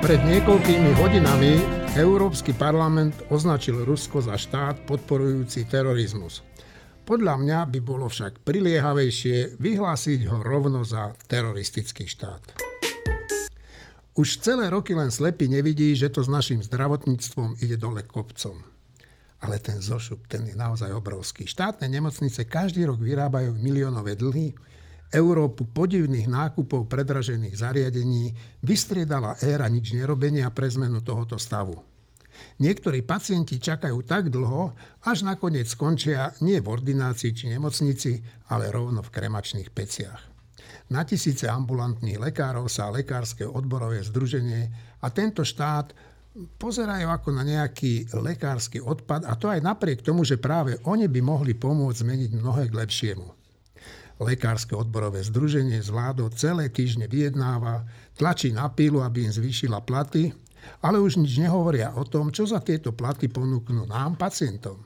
Pred niekoľkými hodinami Európsky parlament označil Rusko za štát podporujúci terorizmus. Podľa mňa by bolo však priliehavejšie vyhlásiť ho rovno za teroristický štát. Už celé roky len slepý nevidí, že to s našim zdravotníctvom ide dole kopcom. Ale ten zošup, ten je naozaj obrovský. Štátne nemocnice každý rok vyrábajú miliónové dlhy, Európu podivných nákupov predražených zariadení vystriedala éra nič nerobenia pre zmenu tohoto stavu. Niektorí pacienti čakajú tak dlho, až nakoniec skončia nie v ordinácii či nemocnici, ale rovno v kremačných peciach. Na tisíce ambulantných lekárov sa lekárske odborové združenie a tento štát pozerajú ako na nejaký lekársky odpad a to aj napriek tomu, že práve oni by mohli pomôcť zmeniť mnohé k lepšiemu. Lekárske odborové združenie s vládou celé týždne vyjednáva, tlačí na pílu, aby im zvýšila platy, ale už nič nehovoria o tom, čo za tieto platy ponúknú nám, pacientom.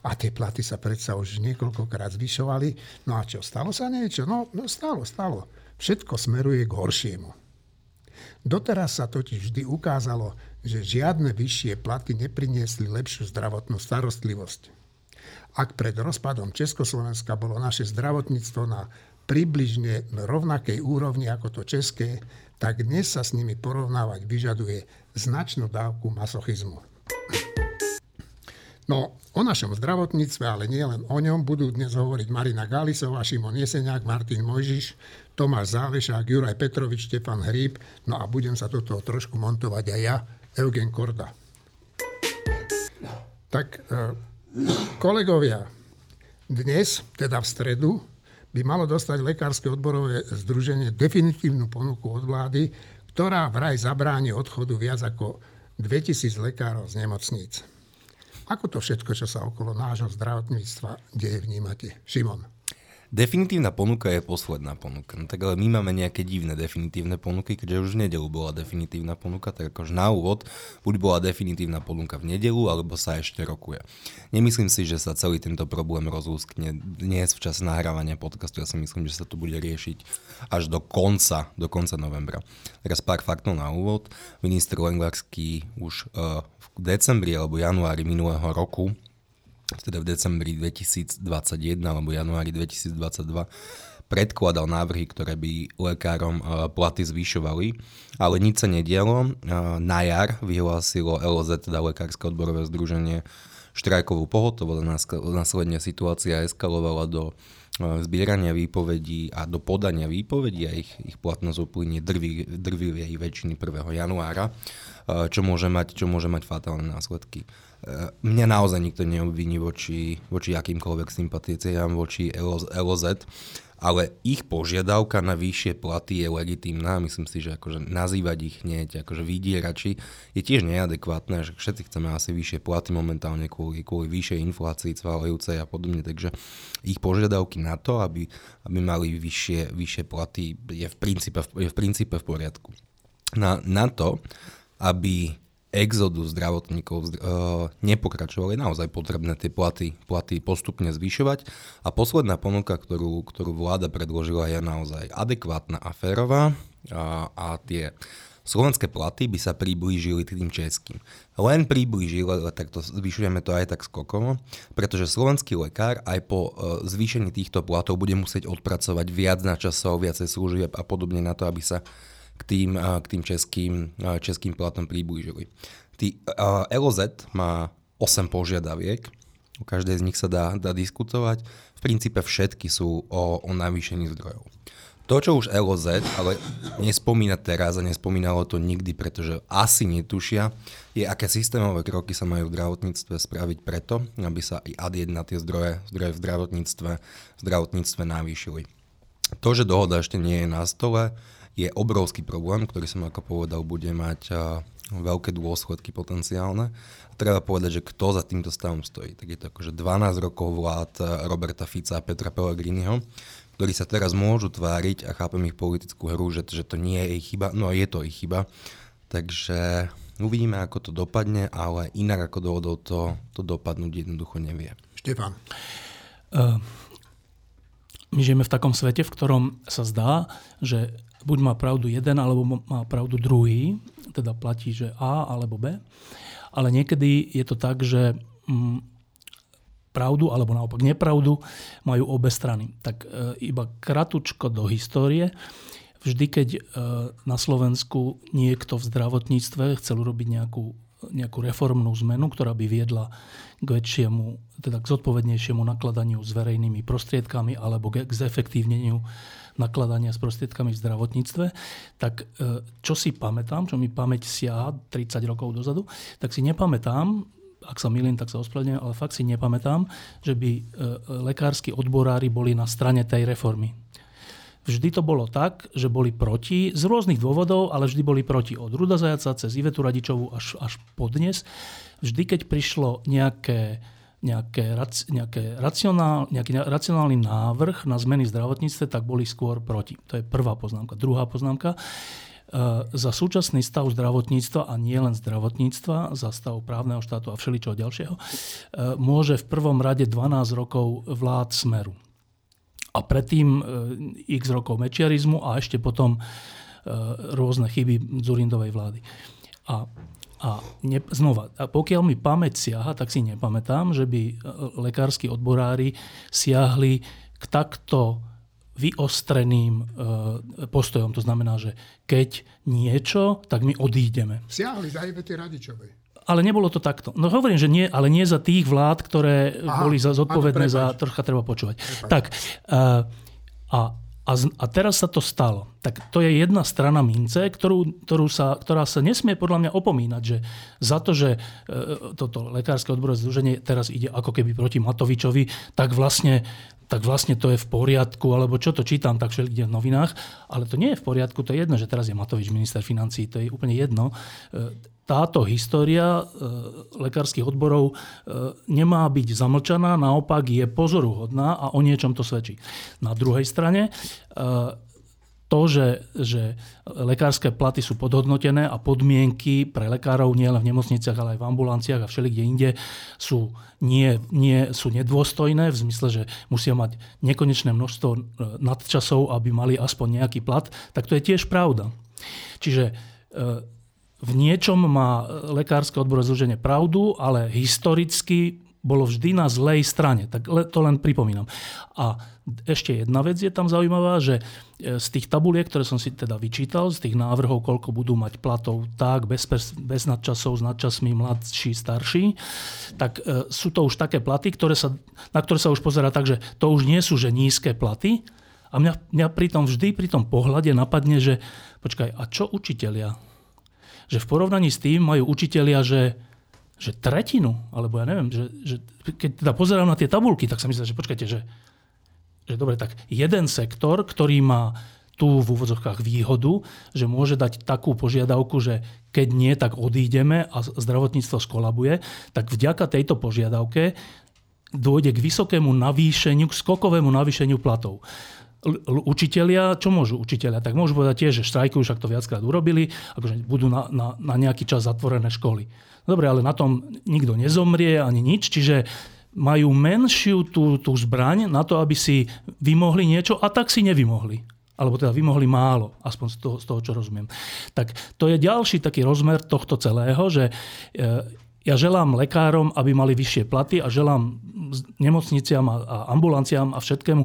A tie platy sa predsa už niekoľkokrát zvyšovali. No a čo, stalo sa niečo? No, no stalo, stalo. Všetko smeruje k horšiemu. Doteraz sa totiž vždy ukázalo, že žiadne vyššie platy nepriniesli lepšiu zdravotnú starostlivosť. Ak pred rozpadom Československa bolo naše zdravotníctvo na približne rovnakej úrovni ako to české, tak dnes sa s nimi porovnávať vyžaduje značnú dávku masochizmu. No, o našom zdravotníctve, ale nie len o ňom, budú dnes hovoriť Marina Gálisová, Šimon Jeseniak, Martin Mojžiš, Tomáš Zálešák, Juraj Petrovič, Štefan Hríb, no a budem sa do toho trošku montovať aj ja, Eugen Korda. Tak e, Kolegovia, dnes, teda v stredu, by malo dostať Lekárske odborové združenie definitívnu ponuku od vlády, ktorá vraj zabráni odchodu viac ako 2000 lekárov z nemocníc. Ako to všetko, čo sa okolo nášho zdravotníctva deje, vnímate? Šimon. Definitívna ponuka je posledná ponuka. No tak ale my máme nejaké divné definitívne ponuky, keďže už v nedelu bola definitívna ponuka, tak akož na úvod buď bola definitívna ponuka v nedelu, alebo sa ešte rokuje. Nemyslím si, že sa celý tento problém rozlúskne dnes v čas nahrávania podcastu. Ja si myslím, že sa to bude riešiť až do konca, do konca novembra. Teraz pár faktov na úvod. Minister Lengvarský už uh, v decembri alebo januári minulého roku teda v decembri 2021 alebo januári 2022 predkladal návrhy, ktoré by lekárom e, platy zvyšovali, ale nič sa nedialo. E, na jar vyhlásilo LOZ, teda Lekárske odborové združenie, štrajkovú pohotovosť, následne situácia eskalovala do e, zbierania výpovedí a do podania výpovedí a ich, ich platnosť uplynie drvivej väčšiny 1. januára, čo môže mať, čo môže mať fatálne následky. Mňa naozaj nikto neobviní voči, voči akýmkoľvek sympatíciám, voči LOZ, ale ich požiadavka na vyššie platy je legitímna. Myslím si, že akože nazývať ich hneď akože vydierači je tiež neadekvátne, že všetci chceme asi vyššie platy momentálne kvôli, kvôli vyššej inflácii cvalajúcej a podobne, takže ich požiadavky na to, aby, aby mali vyššie, vyššie platy je v princípe, je v princípe v poriadku. Na, na to, aby exodu zdravotníkov uh, nepokračovali. Naozaj potrebné tie platy, platy postupne zvyšovať. A posledná ponuka, ktorú, ktorú vláda predložila, je naozaj adekvátna a férová. A, a tie slovenské platy by sa priblížili tým českým. Len priblížili, ale takto zvyšujeme to aj tak skokovo, pretože slovenský lekár aj po uh, zvýšení týchto platov bude musieť odpracovať viac na časov, viacej služieb a podobne na to, aby sa k tým, k tým českým, českým platom priblížili. Tý, LOZ má 8 požiadaviek, o každej z nich sa dá, dá diskutovať. V princípe všetky sú o, o navýšení zdrojov. To, čo už LOZ, ale nespomína teraz a nespomínalo to nikdy, pretože asi netušia, je, aké systémové kroky sa majú v zdravotníctve spraviť preto, aby sa i ad 1 tie zdroje, zdroje v zdravotníctve, zdravotníctve navýšili. To, že dohoda ešte nie je na stole, je obrovský problém, ktorý som ako povedal, bude mať veľké dôsledky potenciálne. A treba povedať, že kto za týmto stavom stojí. Tak je to akože 12 rokov vlád Roberta Fica a Petra Pellegriniho, ktorí sa teraz môžu tváriť a chápem ich politickú hru, že, že to nie je ich chyba. No je to ich chyba. Takže uvidíme, ako to dopadne, ale inak ako dohodol to, to dopadnúť jednoducho nevie. Štefan. Uh, my žijeme v takom svete, v ktorom sa zdá, že buď má pravdu jeden, alebo má pravdu druhý. teda platí, že A alebo B. Ale niekedy je to tak, že mm, pravdu alebo naopak nepravdu majú obe strany. Tak e, iba kratučko do histórie. Vždy, keď e, na Slovensku niekto v zdravotníctve chcel urobiť nejakú, nejakú reformnú zmenu, ktorá by viedla k väčšiemu, teda k zodpovednejšiemu nakladaniu s verejnými prostriedkami alebo k zefektívneniu nakladania s prostriedkami v zdravotníctve, tak e, čo si pamätám, čo mi pamäť siaha 30 rokov dozadu, tak si nepamätám, ak sa milím, tak sa ospravedlňujem, ale fakt si nepamätám, že by e, lekársky odborári boli na strane tej reformy. Vždy to bolo tak, že boli proti, z rôznych dôvodov, ale vždy boli proti. Od Ruda Zajaca cez Ivetu Radičovu až, až po dnes. Vždy, keď prišlo nejaké, nejaké, nejaké racionál, nejaký racionálny návrh na zmeny v zdravotníctve, tak boli skôr proti. To je prvá poznámka. Druhá poznámka. Eh, za súčasný stav zdravotníctva a nie len zdravotníctva, za stav právneho štátu a všeličoho ďalšieho, eh, môže v prvom rade 12 rokov vlád smeru. A predtým eh, x rokov mečiarizmu a ešte potom rôzne chyby Zurindovej vlády. A a ne, znova, a pokiaľ mi pamäť siaha, tak si nepamätám, že by lekársky odborári siahli k takto vyostreným e, postojom. To znamená, že keď niečo, tak my odídeme. Siahli za Ivety Radičovej. Ale nebolo to takto. No hovorím, že nie, ale nie za tých vlád, ktoré Aha, boli za, zodpovedné za... Trocha treba počúvať. Prepač. Tak, uh, a, a, a teraz sa to stalo. Tak to je jedna strana mince, ktorú, ktorú sa, ktorá sa nesmie podľa mňa opomínať, že za to, že uh, toto lekárske odborové združenie teraz ide ako keby proti Matovičovi, tak vlastne tak vlastne to je v poriadku, alebo čo to čítam tak všelikde v novinách, ale to nie je v poriadku, to je jedno, že teraz je Matovič minister financí, to je úplne jedno. E, táto história e, lekárskych odborov e, nemá byť zamlčaná, naopak je pozoruhodná a o niečom to svedčí. Na druhej strane to, že, že lekárske platy sú podhodnotené a podmienky pre lekárov nie len v nemocniciach, ale aj v ambulanciách a všelikde inde sú, nie, nie, sú nedôstojné, v zmysle, že musia mať nekonečné množstvo e, nadčasov, aby mali aspoň nejaký plat, tak to je tiež pravda. Čiže e, v niečom má lekárske odborové zloženie pravdu, ale historicky bolo vždy na zlej strane. Tak to len pripomínam. A ešte jedna vec je tam zaujímavá, že e, z tých tabuliek, ktoré som si teda vyčítal, z tých návrhov, koľko budú mať platov tak, bez, bez nadčasov, s nadčasmi, mladší, starší, tak e, sú to už také platy, ktoré sa, na ktoré sa už pozera tak, že to už nie sú že nízke platy. A mňa, mňa pri tom vždy, pri tom pohľade napadne, že počkaj, a čo učitelia? Že v porovnaní s tým majú učitelia, že že tretinu, alebo ja neviem, že, že keď teda pozerám na tie tabulky, tak sa myslím, že počkajte, že, že dobre, tak jeden sektor, ktorý má tú v úvodzovkách výhodu, že môže dať takú požiadavku, že keď nie, tak odídeme a zdravotníctvo skolabuje, tak vďaka tejto požiadavke dôjde k vysokému navýšeniu, k skokovému navýšeniu platov učitelia, čo môžu učitelia? Tak môžu povedať tiež, že štrajkujú, však to viackrát urobili, akože budú na, na, na nejaký čas zatvorené školy. Dobre, ale na tom nikto nezomrie ani nič, čiže majú menšiu tú, tú zbraň na to, aby si vymohli niečo a tak si nevymohli. Alebo teda vymohli málo, aspoň z toho, z toho čo rozumiem. Tak to je ďalší taký rozmer tohto celého, že e, ja želám lekárom, aby mali vyššie platy a želám nemocniciam a ambulanciám a všetkému,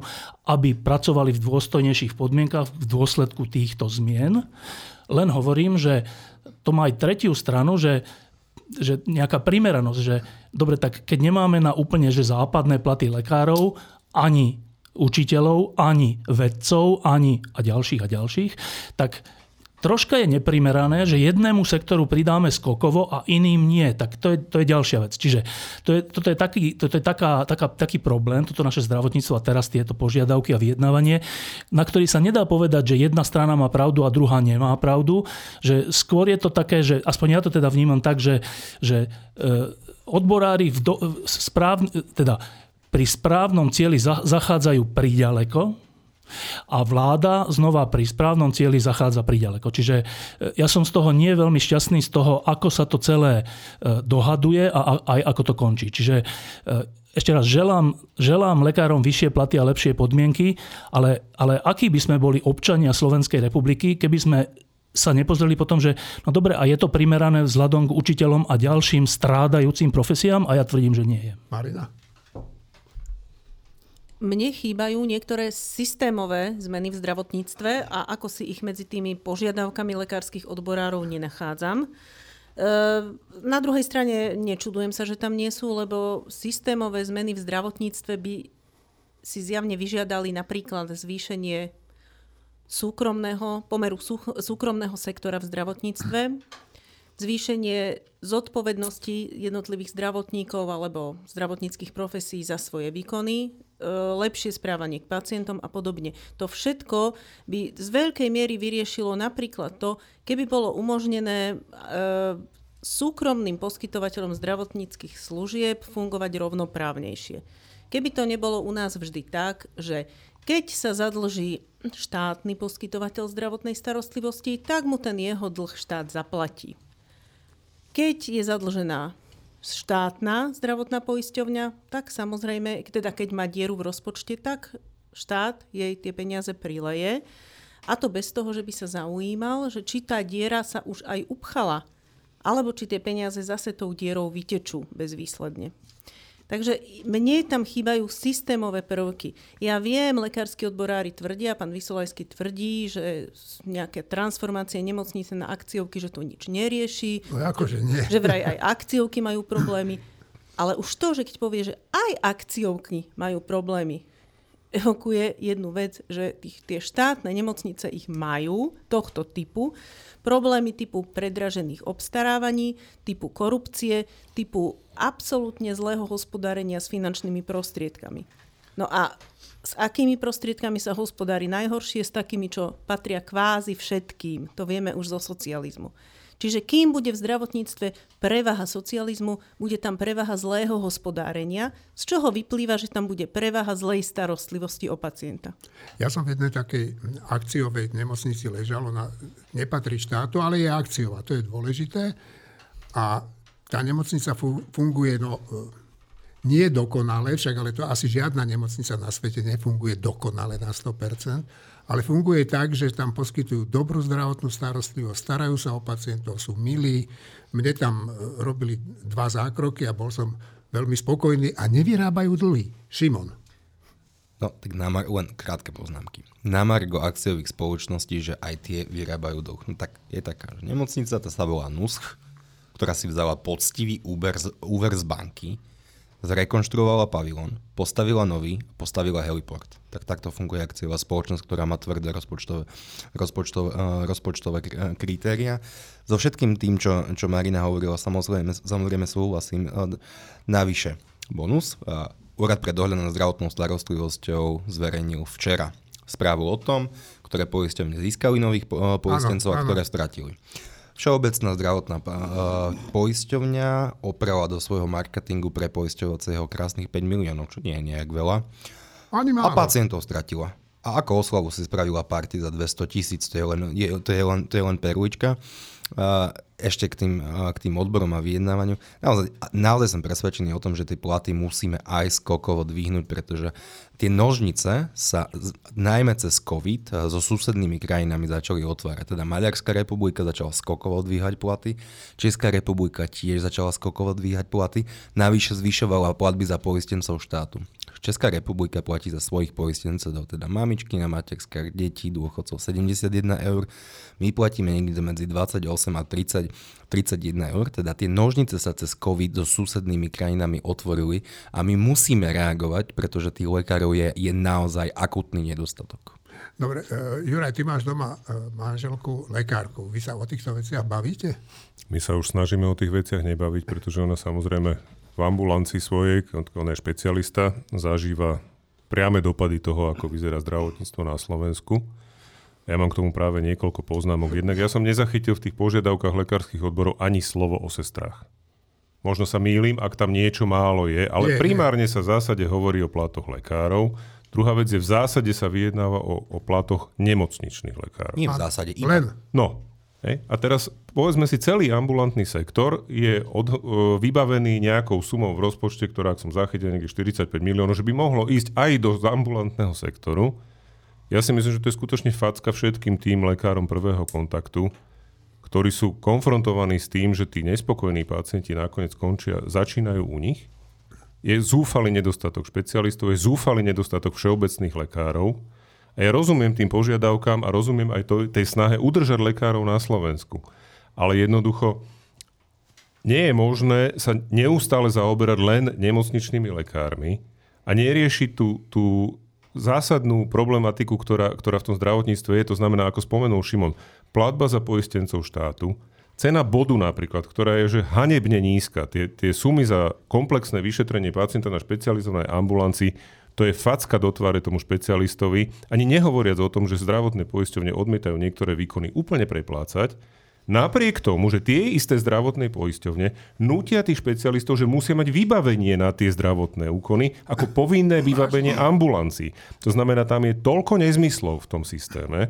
aby pracovali v dôstojnejších podmienkach v dôsledku týchto zmien. Len hovorím, že to má aj tretiu stranu, že že nejaká primeranosť, že dobre, tak keď nemáme na úplne že západné platy lekárov, ani učiteľov, ani vedcov, ani a ďalších a ďalších, tak troška je neprimerané, že jednému sektoru pridáme skokovo a iným nie. Tak to je, to je ďalšia vec. Čiže to je, toto je, taký, toto je taká, taká, taký problém, toto naše zdravotníctvo a teraz tieto požiadavky a vyjednávanie, na ktorý sa nedá povedať, že jedna strana má pravdu a druhá nemá pravdu. Že skôr je to také, že aspoň ja to teda vnímam tak, že, že e, odborári v do, správ, teda pri správnom cieli zachádzajú príďaleko, a vláda znova pri správnom cieli zachádza priďaleko. Čiže e, ja som z toho nie veľmi šťastný z toho, ako sa to celé e, dohaduje a aj ako to končí. Čiže e, ešte raz, želám, želám lekárom vyššie platy a lepšie podmienky, ale, ale akí by sme boli občania Slovenskej republiky, keby sme sa nepozreli potom, že no dobre, a je to primerané vzhľadom k učiteľom a ďalším strádajúcim profesiám? A ja tvrdím, že nie je. Marina? Mne chýbajú niektoré systémové zmeny v zdravotníctve a ako si ich medzi tými požiadavkami lekárskych odborárov nenachádzam. E, na druhej strane nečudujem sa, že tam nie sú, lebo systémové zmeny v zdravotníctve by si zjavne vyžiadali napríklad zvýšenie súkromného, pomeru súkromného sektora v zdravotníctve, zvýšenie zodpovednosti jednotlivých zdravotníkov alebo zdravotníckých profesí za svoje výkony, lepšie správanie k pacientom a podobne. To všetko by z veľkej miery vyriešilo napríklad to, keby bolo umožnené e, súkromným poskytovateľom zdravotníckých služieb fungovať rovnoprávnejšie. Keby to nebolo u nás vždy tak, že keď sa zadlží štátny poskytovateľ zdravotnej starostlivosti, tak mu ten jeho dlh štát zaplatí. Keď je zadlžená štátna zdravotná poisťovňa, tak samozrejme, teda keď má dieru v rozpočte, tak štát jej tie peniaze prileje. A to bez toho, že by sa zaujímal, že či tá diera sa už aj upchala, alebo či tie peniaze zase tou dierou vytečú bezvýsledne. Takže mne tam chýbajú systémové prvky. Ja viem, lekársky odborári tvrdia, pán Vysolajský tvrdí, že nejaké transformácie nemocnice na akciovky, že to nič nerieši. No akože nie. Že vraj aj akciovky majú problémy. Ale už to, že keď povie, že aj akciovky majú problémy, evokuje jednu vec, že tých, tie štátne nemocnice ich majú tohto typu. Problémy typu predražených obstarávaní, typu korupcie, typu absolútne zlého hospodárenia s finančnými prostriedkami. No a s akými prostriedkami sa hospodári najhoršie? S takými, čo patria kvázi všetkým. To vieme už zo socializmu. Čiže kým bude v zdravotníctve prevaha socializmu, bude tam prevaha zlého hospodárenia, z čoho vyplýva, že tam bude prevaha zlej starostlivosti o pacienta. Ja som v jednej takej akciovej nemocnici ležal, ona nepatrí štátu, ale je akciová, to je dôležité. A tá nemocnica funguje, no, e, nie dokonale, však ale to asi žiadna nemocnica na svete nefunguje dokonale na 100%, ale funguje tak, že tam poskytujú dobrú zdravotnú starostlivosť, starajú sa o pacientov, sú milí. Mne tam e, robili dva zákroky a bol som veľmi spokojný a nevyrábajú dlhy. Šimon. No, tak na len krátke poznámky. Na Margo akciových spoločností, že aj tie vyrábajú dlh. No tak je taká, že nemocnica, tá sa volá NUSCH, ktorá si vzala poctivý úver z, úver z banky, zrekonštruovala pavilon, postavila nový, postavila heliport. Tak takto funguje akciová spoločnosť, ktorá má tvrdé rozpočtové, rozpočtové, uh, rozpočtové kritéria. So všetkým tým, čo, čo Marina hovorila, samozrejme, samozrejme súhlasím. Uh, navyše, bonus. Úrad pre dohľad nad zdravotnou starostlivosťou zverejnil včera správu o tom, ktoré poisťovne získali nových poistencov a ktoré stratili. Všeobecná zdravotná poisťovňa oprala do svojho marketingu pre poisťovacieho krásnych 5 miliónov, čo nie je nejak veľa. Ani málo. A pacientov stratila. A ako oslavu si spravila party za 200 tisíc, to je len, je, to je len, to je len perlička ešte k tým, k tým odborom a vyjednávaniu. Naozaj, naozaj som presvedčený o tom, že tie platy musíme aj skokovo dvihnúť, pretože tie nožnice sa najmä cez COVID so susednými krajinami začali otvárať. Teda Maďarská republika začala skokovo dvíhať platy, Česká republika tiež začala skokovo dvíhať platy, navyše zvyšovala platby za poistencov štátu. Česká republika platí za svojich poistencov, teda mamičky na materskách, detí, dôchodcov 71 eur. My platíme niekde medzi 28 a 30, 31 eur. Teda tie nožnice sa cez COVID so susednými krajinami otvorili a my musíme reagovať, pretože tých lekárov je, je naozaj akutný nedostatok. Dobre, uh, Juraj, ty máš doma uh, manželku, lekárku. Vy sa o týchto veciach bavíte? My sa už snažíme o tých veciach nebaviť, pretože ona samozrejme v ambulancii svojej, on je špecialista, zažíva priame dopady toho, ako vyzerá zdravotníctvo na Slovensku. Ja mám k tomu práve niekoľko poznámok. Jednak ja som nezachytil v tých požiadavkách lekárskych odborov ani slovo o sestrách. Možno sa mýlim, ak tam niečo málo je, ale je, primárne je. sa v zásade hovorí o platoch lekárov. Druhá vec je, v zásade sa vyjednáva o, o platoch nemocničných lekárov. Nie v zásade, iba. Len. No, Hej. A teraz povedzme si, celý ambulantný sektor je od, e, vybavený nejakou sumou v rozpočte, ktorá, ak som zachytil, niekde 45 miliónov, že by mohlo ísť aj do ambulantného sektoru. Ja si myslím, že to je skutočne facka všetkým tým lekárom prvého kontaktu, ktorí sú konfrontovaní s tým, že tí nespokojní pacienti nakoniec končia, začínajú u nich. Je zúfalý nedostatok špecialistov, je zúfalý nedostatok všeobecných lekárov. A ja rozumiem tým požiadavkám a rozumiem aj to, tej snahe udržať lekárov na Slovensku. Ale jednoducho nie je možné sa neustále zaoberať len nemocničnými lekármi a neriešiť tú, tú zásadnú problematiku, ktorá, ktorá v tom zdravotníctve je, to znamená, ako spomenul Šimon, platba za poistencov štátu, cena bodu napríklad, ktorá je že hanebne nízka, tie, tie sumy za komplexné vyšetrenie pacienta na špecializovanej ambulancii, to je facka do tváre tomu špecialistovi, ani nehovoriac o tom, že zdravotné poisťovne odmietajú niektoré výkony úplne preplácať, Napriek tomu, že tie isté zdravotné poisťovne nutia tých špecialistov, že musia mať vybavenie na tie zdravotné úkony ako povinné vybavenie ambulancií. To znamená, tam je toľko nezmyslov v tom systéme,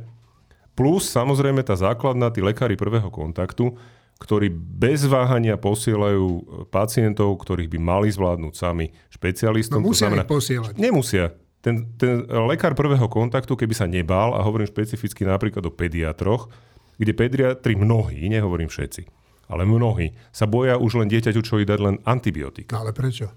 plus samozrejme tá základná, tí lekári prvého kontaktu, ktorí bez váhania posielajú pacientov, ktorých by mali zvládnuť sami špecialistom. No musia to znamená, ich posielať. Nemusia. Ten, ten lekár prvého kontaktu, keby sa nebál, a hovorím špecificky napríklad o pediatroch, kde pediatri mnohí, nehovorím všetci, ale mnohí, sa boja už len dieťaťu čo dať len antibiotika. Ale prečo?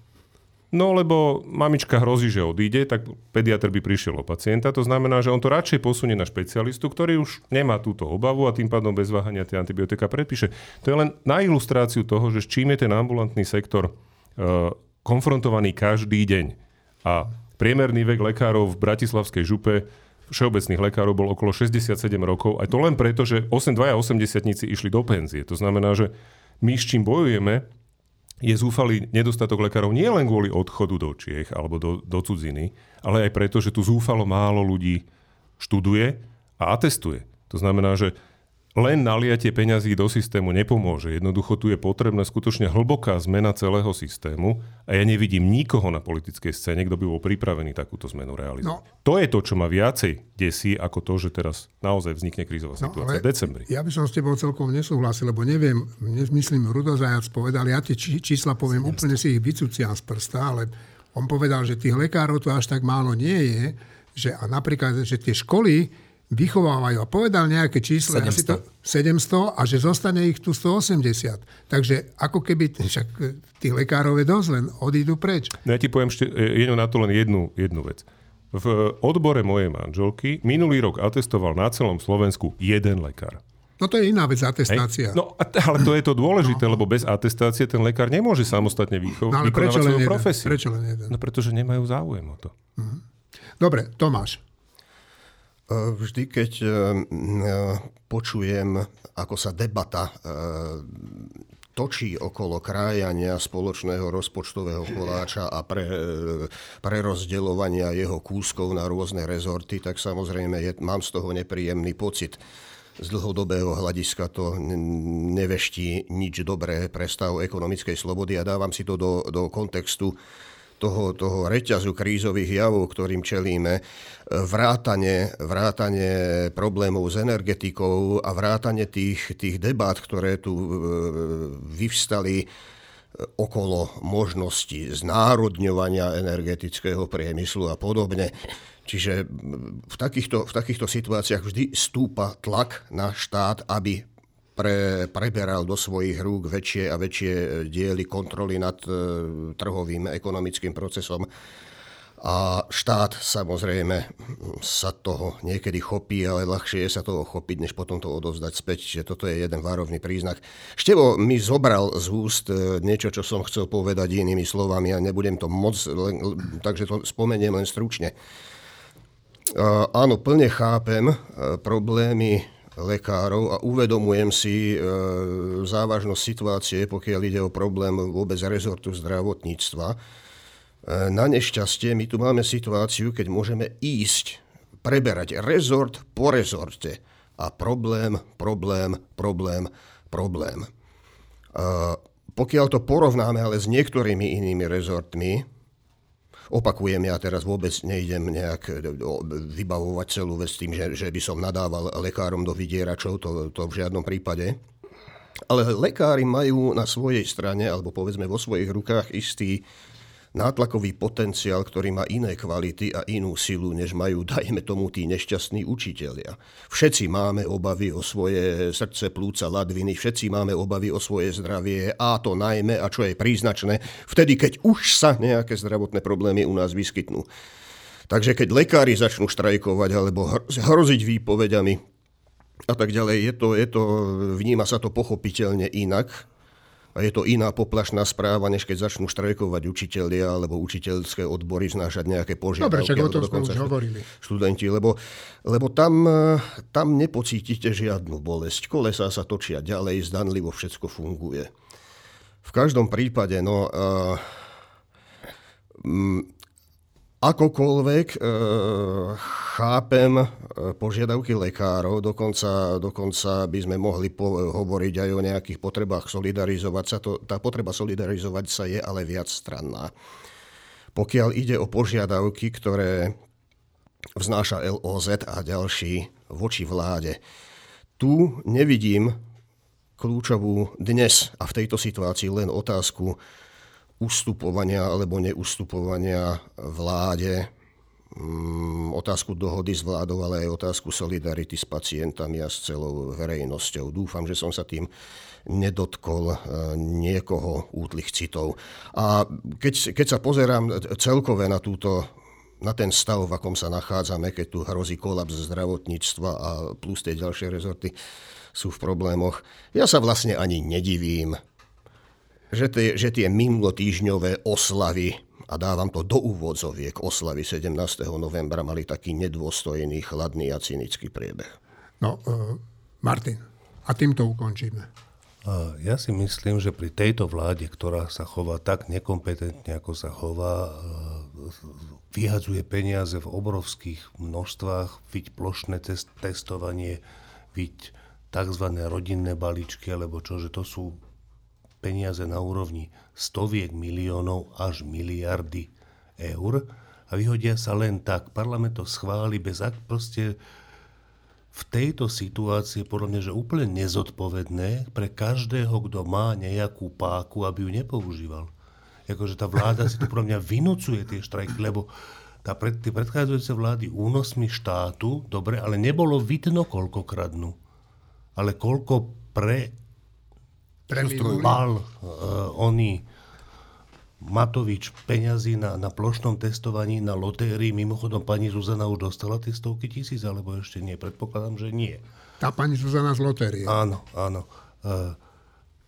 No lebo mamička hrozí, že odíde, tak pediatr by prišiel o pacienta. To znamená, že on to radšej posunie na špecialistu, ktorý už nemá túto obavu a tým pádom bez váhania tie antibiotika predpíše. To je len na ilustráciu toho, že s čím je ten ambulantný sektor uh, konfrontovaný každý deň. A priemerný vek lekárov v Bratislavskej župe všeobecných lekárov bol okolo 67 rokov, aj to len preto, že 8, 2 80 išli do penzie. To znamená, že my s čím bojujeme, je zúfalý nedostatok lekárov nie len kvôli odchodu do Čiech alebo do, do cudziny, ale aj preto, že tu zúfalo málo ľudí študuje a atestuje. To znamená, že len naliatie peňazí do systému nepomôže. Jednoducho tu je potrebná skutočne hlboká zmena celého systému a ja nevidím nikoho na politickej scéne, kto by bol pripravený takúto zmenu realizovať. No. To je to, čo ma viacej desí, ako to, že teraz naozaj vznikne krízová no, situácia v decembri. Ja by som s tebou celkom nesúhlasil, lebo neviem, myslím, Rudozajac povedal, ja tie čísla poviem, úplne si ich vycúciam z prsta, ale on povedal, že tých lekárov to až tak málo nie je, že a napríklad, že tie školy vychovávajú. A povedal nejaké číslo, 700. Asi to 700 a že zostane ich tu 180. Takže ako keby, však tých lekárov je dosť, len odídu preč. No ja ti poviem ešte na to len jednu, jednu vec. V odbore mojej manželky minulý rok atestoval na celom Slovensku jeden lekár. No to je iná vec, atestácia. Hej. No ale to je to dôležité, no. lebo bez atestácie ten lekár nemôže samostatne vycho- no, vykonávať svoju profesiu. Prečo len jeden? No pretože nemajú záujem o to. Mhm. Dobre, Tomáš. Vždy, keď e, počujem, ako sa debata e, točí okolo krájania spoločného rozpočtového koláča a pre, e, prerozdeľovania jeho kúskov na rôzne rezorty, tak samozrejme je, mám z toho nepríjemný pocit. Z dlhodobého hľadiska to neveští nič dobré pre stav ekonomickej slobody a dávam si to do, do kontextu toho, toho reťazu krízových javov, ktorým čelíme, vrátanie, vrátanie problémov s energetikou a vrátanie tých, tých debát, ktoré tu e, vyvstali e, okolo možnosti znárodňovania energetického priemyslu a podobne. Čiže v takýchto, v takýchto situáciách vždy stúpa tlak na štát, aby pre, preberal do svojich rúk väčšie a väčšie diely kontroly nad e, trhovým ekonomickým procesom. A štát samozrejme sa toho niekedy chopí, ale ľahšie je sa toho chopiť, než potom to odovzdať späť. Čiže toto je jeden várovný príznak. Števo mi zobral z úst e, niečo, čo som chcel povedať inými slovami a nebudem to moc, len, takže to spomeniem len stručne. Áno, plne chápem e, problémy lekárov a uvedomujem si e, závažnosť situácie, pokiaľ ide o problém vôbec rezortu zdravotníctva. E, na nešťastie my tu máme situáciu, keď môžeme ísť, preberať rezort po rezorte a problém, problém, problém, problém. E, pokiaľ to porovnáme ale s niektorými inými rezortmi, Opakujem, ja teraz vôbec nejdem nejak e, vybavovať celú vec tým, že, že by som nadával lekárom do vydieračov, to, to v žiadnom prípade. Ale lekári majú na svojej strane, alebo povedzme vo svojich rukách istý nátlakový potenciál, ktorý má iné kvality a inú silu, než majú, dajme tomu, tí nešťastní učitelia. Všetci máme obavy o svoje srdce, plúca, ladviny, všetci máme obavy o svoje zdravie a to najmä, a čo je príznačné, vtedy, keď už sa nejaké zdravotné problémy u nás vyskytnú. Takže keď lekári začnú štrajkovať alebo hroziť výpovediami a tak ďalej, je to, je to, vníma sa to pochopiteľne inak, a je to iná poplašná správa, než keď začnú štrajkovať učitelia alebo učiteľské odbory znášať nejaké požiadavky. Dobre, však o tom sme už hovorili. Študenti, lebo, lebo tam, tam nepocítite žiadnu bolesť. Kolesa sa točia ďalej, zdanlivo všetko funguje. V každom prípade, no, uh, Akokoľvek e, chápem e, požiadavky lekárov, dokonca, dokonca by sme mohli po, hovoriť aj o nejakých potrebách solidarizovať sa. To, tá potreba solidarizovať sa je ale viac stranná. Pokiaľ ide o požiadavky, ktoré vznáša LOZ a ďalší voči vláde, tu nevidím kľúčovú dnes a v tejto situácii len otázku ustupovania alebo neustupovania vláde, mm, otázku dohody s vládou, ale aj otázku solidarity s pacientami a s celou verejnosťou. Dúfam, že som sa tým nedotkol e, niekoho útlých citov. A keď, keď sa pozerám celkové na túto na ten stav, v akom sa nachádzame, keď tu hrozí kolaps zdravotníctva a plus tie ďalšie rezorty sú v problémoch. Ja sa vlastne ani nedivím, že tie, že tie minulotýžňové oslavy, a dávam to do úvodzoviek, oslavy 17. novembra mali taký nedôstojný, chladný a cynický priebeh. No, uh, Martin, a týmto ukončíme. Ja si myslím, že pri tejto vláde, ktorá sa chová tak nekompetentne, ako sa chová, e, vyhadzuje peniaze v obrovských množstvách, viď plošné test, testovanie, viď tzv. rodinné balíčky, alebo čo, že to sú peniaze na úrovni stoviek miliónov až miliardy eur a vyhodia sa len tak. Parlament to schváli bez ak proste v tejto situácii podľa mňa, že úplne nezodpovedné pre každého, kto má nejakú páku, aby ju nepoužíval. Jakože tá vláda si to podľa mňa vynúcuje tie štrajky, lebo tá pred, tie predchádzajúce vlády únosmi štátu, dobre, ale nebolo vidno, koľko kradnú. Ale koľko pre mal uh, oný Matovič peňazí na, na plošnom testovaní, na lotérii. Mimochodom, pani Zuzana už dostala tie stovky tisíc, alebo ešte nie? Predpokladám, že nie. Tá pani Zuzana z lotérie. Áno, áno. Uh,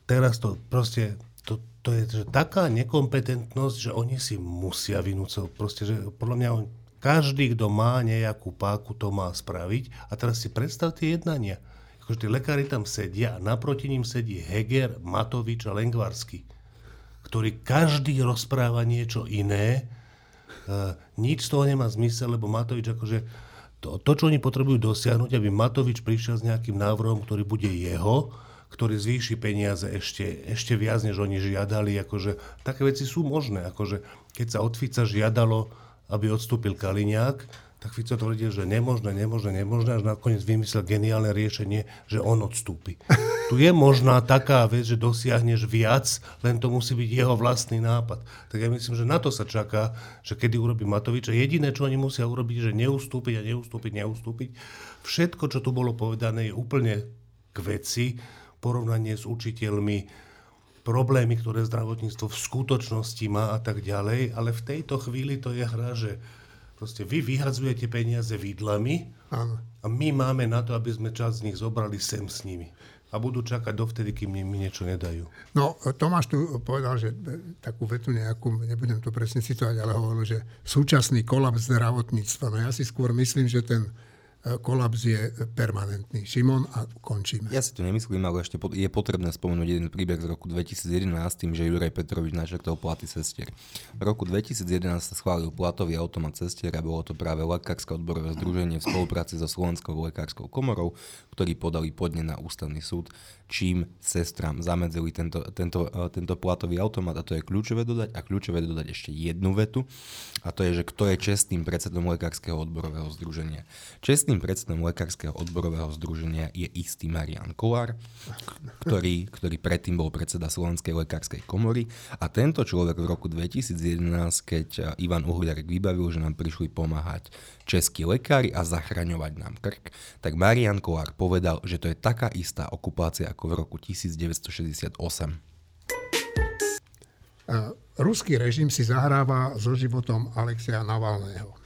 teraz to proste, to, to je že taká nekompetentnosť, že oni si musia vynúcať. Proste, že podľa mňa on, každý, kto má nejakú páku, to má spraviť. A teraz si predstavte jednania akože tí lekári tam sedia a naproti ním sedí Heger, Matovič a Lengvarsky, ktorý každý rozpráva niečo iné. Uh, nič z toho nemá zmysel, lebo Matovič akože to, to, čo oni potrebujú dosiahnuť, aby Matovič prišiel s nejakým návrhom, ktorý bude jeho, ktorý zvýši peniaze ešte, ešte viac, než oni žiadali. Akože, také veci sú možné. Akože, keď sa od Fica žiadalo, aby odstúpil Kaliňák, tak Fico tvrdil, že nemožné, nemožné, nemožné, až nakoniec vymyslel geniálne riešenie, že on odstúpi. Tu je možná taká vec, že dosiahneš viac, len to musí byť jeho vlastný nápad. Tak ja myslím, že na to sa čaká, že kedy urobí Matovič. A jediné, čo oni musia urobiť, že neustúpiť a neustúpiť, neustúpiť. Všetko, čo tu bolo povedané, je úplne k veci, porovnanie s učiteľmi, problémy, ktoré zdravotníctvo v skutočnosti má a tak ďalej, ale v tejto chvíli to je hra, že Proste vy vyhadzujete peniaze vidlami Áno. a my máme na to, aby sme čas z nich zobrali sem s nimi. A budú čakať dovtedy, kým mi niečo nedajú. No, Tomáš tu povedal, že takú vetu nejakú, nebudem to presne citovať, ale hovoril, že súčasný kolaps zdravotníctva. No ja si skôr myslím, že ten kolaps je permanentný. Šimon a končíme. Ja si to nemyslím, ale ešte je potrebné spomenúť jeden príbeh z roku 2011 tým, že Juraj Petrovič našektol platy sestier. V roku 2011 sa schválil platový automat sestier a bolo to práve Lekárske odborové združenie v spolupráci so Slovenskou lekárskou komorou, ktorí podali podne na ústavný súd, čím sestram zamedzili tento, tento, eh, tento platový automat a to je kľúčové dodať a kľúčové dodať ešte jednu vetu a to je, že kto je čestným predsedom Lekárskeho odborového združenia. Čestný Štvrtým predsedom Lekárskeho odborového združenia je istý Marian Kolár, ktorý, ktorý predtým bol predseda Slovenskej lekárskej komory a tento človek v roku 2011, keď Ivan Uhliarek vybavil, že nám prišli pomáhať českí lekári a zachraňovať nám krk, tak Marian Kolár povedal, že to je taká istá okupácia ako v roku 1968. Ruský režim si zahráva so životom Alexeja Navalného.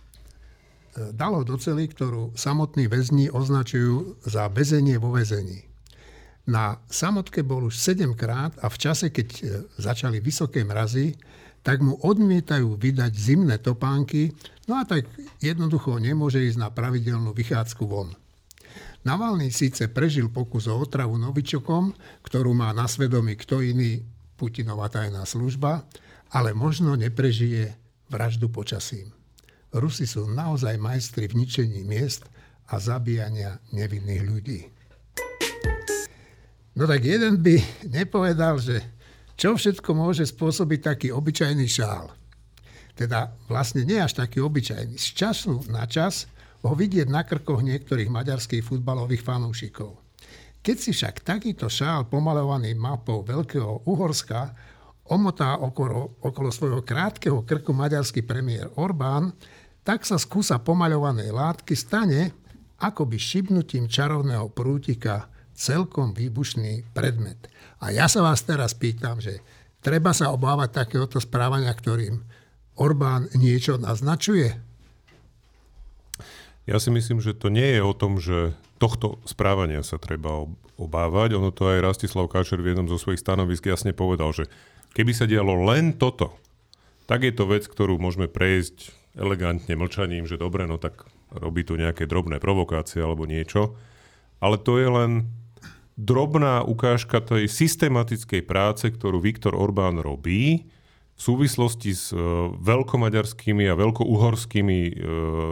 Dalo do cely, ktorú samotní väzni označujú za väzenie vo väzení. Na samotke bol už 7 krát a v čase, keď e, začali vysoké mrazy, tak mu odmietajú vydať zimné topánky, no a tak jednoducho nemôže ísť na pravidelnú vychádzku von. Navalny síce prežil pokus o otravu novičokom, ktorú má na svedomí kto iný Putinová tajná služba, ale možno neprežije vraždu počasím. Rusi sú naozaj majstri v ničení miest a zabíjania nevinných ľudí. No tak jeden by nepovedal, že čo všetko môže spôsobiť taký obyčajný šál. Teda vlastne nie až taký obyčajný. Z času na čas ho vidieť na krkoch niektorých maďarských futbalových fanúšikov. Keď si však takýto šál pomalovaný mapou Veľkého Uhorska omotá okolo, okolo svojho krátkeho krku maďarský premiér Orbán, tak sa skúsa pomaľovanej látky stane akoby šibnutím čarovného prútika celkom výbušný predmet. A ja sa vás teraz pýtam, že treba sa obávať takéhoto správania, ktorým Orbán niečo naznačuje? Ja si myslím, že to nie je o tom, že tohto správania sa treba obávať. Ono to aj Rastislav Káčer v jednom zo svojich stanovisk jasne povedal, že keby sa dialo len toto, tak je to vec, ktorú môžeme prejsť elegantne mlčaním, že dobre, no tak robí tu nejaké drobné provokácie alebo niečo. Ale to je len drobná ukážka tej systematickej práce, ktorú Viktor Orbán robí v súvislosti s uh, veľkomaďarskými a veľkouhorskými uh,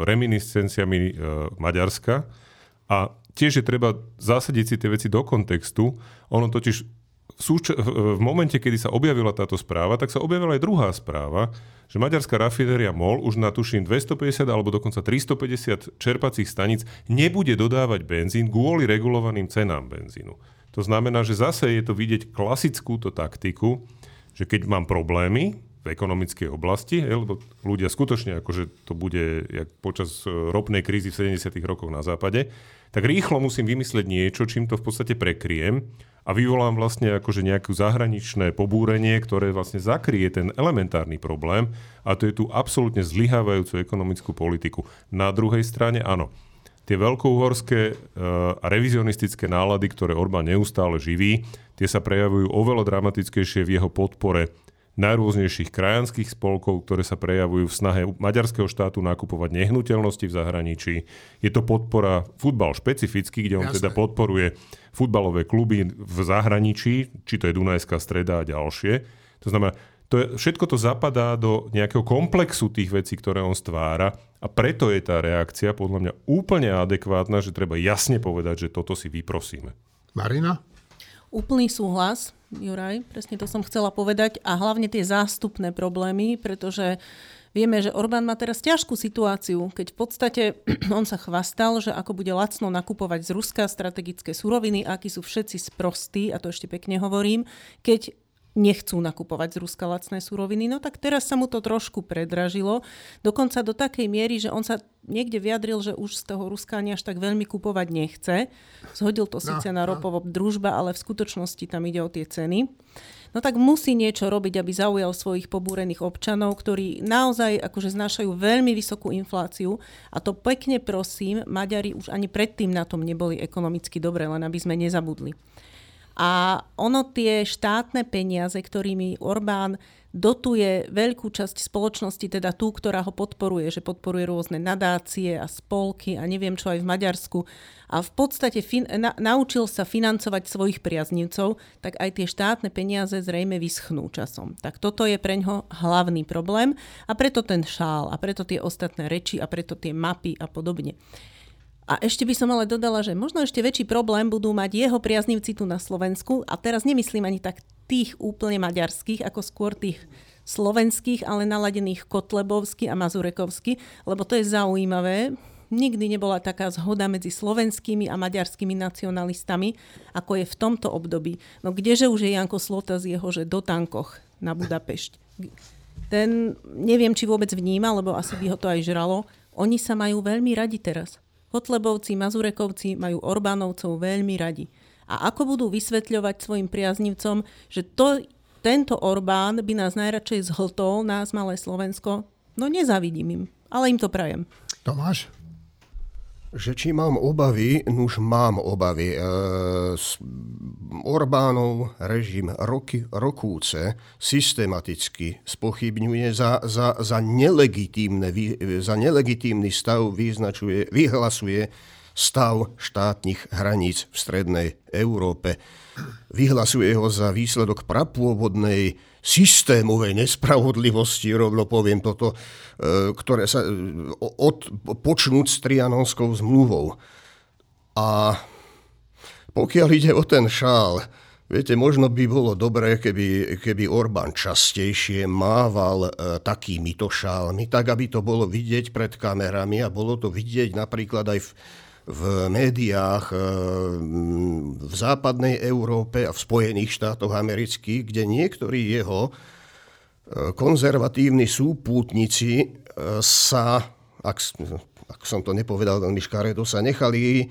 reminiscenciami uh, Maďarska. A tiež je treba zasadiť si tie veci do kontextu. Ono totiž v, súč- v momente, kedy sa objavila táto správa, tak sa objavila aj druhá správa, že maďarská rafinéria MOL už na tuším 250 alebo dokonca 350 čerpacích staníc nebude dodávať benzín kvôli regulovaným cenám benzínu. To znamená, že zase je to vidieť klasickú to taktiku, že keď mám problémy v ekonomickej oblasti, lebo ľudia skutočne, akože to bude jak počas e, ropnej krízy v 70. rokoch na západe, tak rýchlo musím vymyslieť niečo, čím to v podstate prekryjem a vyvolám vlastne akože nejaké zahraničné pobúrenie, ktoré vlastne zakrie ten elementárny problém a to je tu absolútne zlyhávajúcu ekonomickú politiku. Na druhej strane áno, tie veľkouhorské e, a revizionistické nálady, ktoré Orbán neustále živí, tie sa prejavujú oveľa dramatickejšie v jeho podpore najrôznejších krajanských spolkov, ktoré sa prejavujú v snahe maďarského štátu nakupovať nehnuteľnosti v zahraničí. Je to podpora futbal špecificky, kde on Jasne. teda podporuje futbalové kluby v zahraničí, či to je Dunajská streda a ďalšie. To znamená, to je, všetko to zapadá do nejakého komplexu tých vecí, ktoré on stvára a preto je tá reakcia podľa mňa úplne adekvátna, že treba jasne povedať, že toto si vyprosíme. Marina? Úplný súhlas, Juraj, presne to som chcela povedať a hlavne tie zástupné problémy, pretože vieme, že Orbán má teraz ťažkú situáciu, keď v podstate on sa chvastal, že ako bude lacno nakupovať z Ruska strategické suroviny, akí sú všetci sprostí, a to ešte pekne hovorím, keď nechcú nakupovať z Ruska lacné suroviny, no tak teraz sa mu to trošku predražilo. Dokonca do takej miery, že on sa niekde vyjadril, že už z toho Ruska ani až tak veľmi kupovať nechce. Zhodil to no, síce no, na ropovo družba, ale v skutočnosti tam ide o tie ceny. No tak musí niečo robiť, aby zaujal svojich pobúrených občanov, ktorí naozaj akože znášajú veľmi vysokú infláciu. A to pekne prosím, Maďari už ani predtým na tom neboli ekonomicky dobre, len aby sme nezabudli. A ono tie štátne peniaze, ktorými Orbán dotuje veľkú časť spoločnosti, teda tú, ktorá ho podporuje, že podporuje rôzne nadácie a spolky a neviem čo aj v Maďarsku. A v podstate fin- na- naučil sa financovať svojich priaznivcov, tak aj tie štátne peniaze zrejme vyschnú časom. Tak toto je pre ňo hlavný problém a preto ten šál a preto tie ostatné reči a preto tie mapy a podobne. A ešte by som ale dodala, že možno ešte väčší problém budú mať jeho priaznivci tu na Slovensku a teraz nemyslím ani tak tých úplne maďarských, ako skôr tých slovenských, ale naladených kotlebovsky a mazurekovsky, lebo to je zaujímavé. Nikdy nebola taká zhoda medzi slovenskými a maďarskými nacionalistami, ako je v tomto období. No kdeže už je Janko Slota z jeho, že do tankoch na Budapešť. Ten neviem, či vôbec vníma, lebo asi by ho to aj žralo. Oni sa majú veľmi radi teraz. Kotlebovci, Mazurekovci majú Orbánovcov veľmi radi. A ako budú vysvetľovať svojim priaznivcom, že to, tento Orbán by nás najradšej zhltol, nás malé Slovensko, no nezavidím im, ale im to prajem. Tomáš? Že či mám obavy, nuž mám obavy. E, Orbánov režim roky, rokúce systematicky spochybňuje za, za, za, nelegitímne, za nelegitímny stav vyznačuje, vyhlasuje stav štátnych hraníc v strednej Európe. Vyhlasuje ho za výsledok prapôvodnej systémovej nespravodlivosti, rovno poviem toto, e, ktoré sa e, od, počnúť s Trianonskou zmluvou. A pokiaľ ide o ten šál, viete, možno by bolo dobré, keby, keby Orbán častejšie mával e, takýmito šálmi, tak aby to bolo vidieť pred kamerami a bolo to vidieť napríklad aj v, v médiách eh, v západnej Európe a v Spojených štátoch amerických, kde niektorí jeho eh, konzervatívni súpútnici eh, sa, ak, ak som to nepovedal veľmi škaredo, sa nechali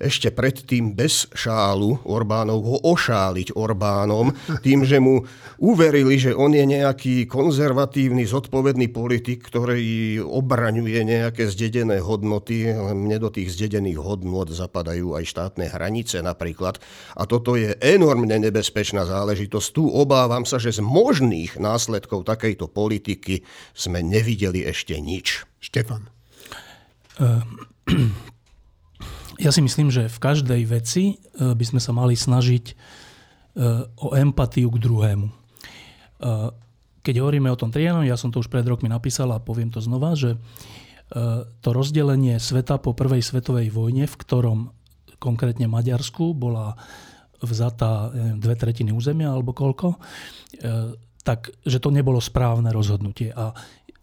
ešte predtým bez šálu Orbánov ho ošáliť Orbánom, tým, že mu uverili, že on je nejaký konzervatívny, zodpovedný politik, ktorý obraňuje nejaké zdedené hodnoty. Mne do tých zdedených hodnot zapadajú aj štátne hranice napríklad. A toto je enormne nebezpečná záležitosť. Tu obávam sa, že z možných následkov takejto politiky sme nevideli ešte nič. Štefan. Uh, ja si myslím, že v každej veci e, by sme sa mali snažiť e, o empatiu k druhému. E, keď hovoríme o tom Trianon, ja som to už pred rokmi napísal a poviem to znova, že to rozdelenie sveta po prvej svetovej vojne, v ktorom konkrétne Maďarsku bola vzatá dve tretiny územia alebo koľko, tak že to nebolo správne rozhodnutie. A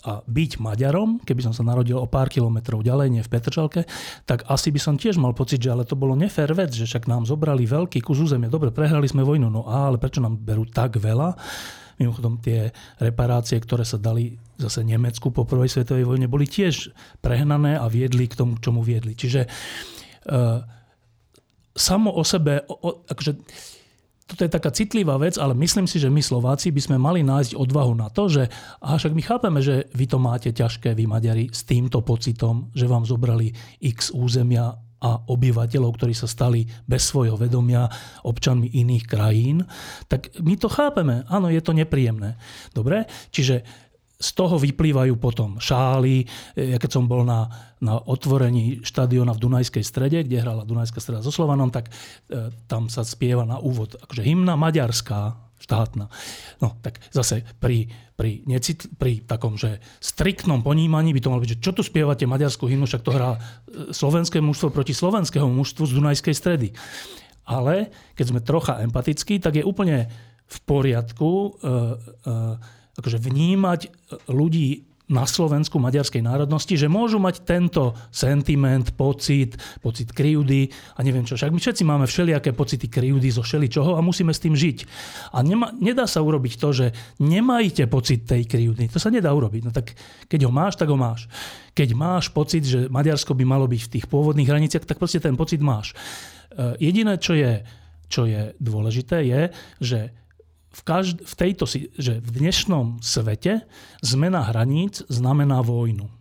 a byť Maďarom, keby som sa narodil o pár kilometrov ďalej, nie v Petržalke, tak asi by som tiež mal pocit, že ale to bolo nefér vec, že však nám zobrali veľký kus územia. Dobre, prehrali sme vojnu, no a, ale prečo nám berú tak veľa? Mimochodom, tie reparácie, ktoré sa dali zase Nemecku po prvej svetovej vojne, boli tiež prehnané a viedli k tomu, čomu viedli. Čiže e, samo o sebe, o, o, akože, toto je taká citlivá vec, ale myslím si, že my Slováci by sme mali nájsť odvahu na to, že aha, však my chápeme, že vy to máte ťažké, vy Maďari, s týmto pocitom, že vám zobrali x územia a obyvateľov, ktorí sa stali bez svojho vedomia občanmi iných krajín, tak my to chápeme. Áno, je to nepríjemné. Dobre? Čiže z toho vyplývajú potom šály. Ja keď som bol na, na otvorení štadiona v Dunajskej strede, kde hrala Dunajská streda so Slovanom, tak e, tam sa spieva na úvod akože hymna maďarská, štátna. No tak zase pri, pri, necit, pri takom, že striktnom ponímaní by to malo byť, že čo tu spievate maďarskú hymnu, však to hrá e, slovenské mužstvo proti slovenskému mužstvu z Dunajskej stredy. Ale keď sme trocha empatickí, tak je úplne v poriadku e, e, akože vnímať e, ľudí na Slovensku maďarskej národnosti, že môžu mať tento sentiment, pocit, pocit krivdy a neviem čo. Však my všetci máme všelijaké pocity krivdy zo všeličoho a musíme s tým žiť. A nema, nedá sa urobiť to, že nemajte pocit tej krivdy. To sa nedá urobiť. No tak keď ho máš, tak ho máš. Keď máš pocit, že Maďarsko by malo byť v tých pôvodných hraniciach, tak proste ten pocit máš. E, jediné, čo je, čo je dôležité, je, že v, každ- v tejto, že v dnešnom svete zmena hraníc znamená vojnu.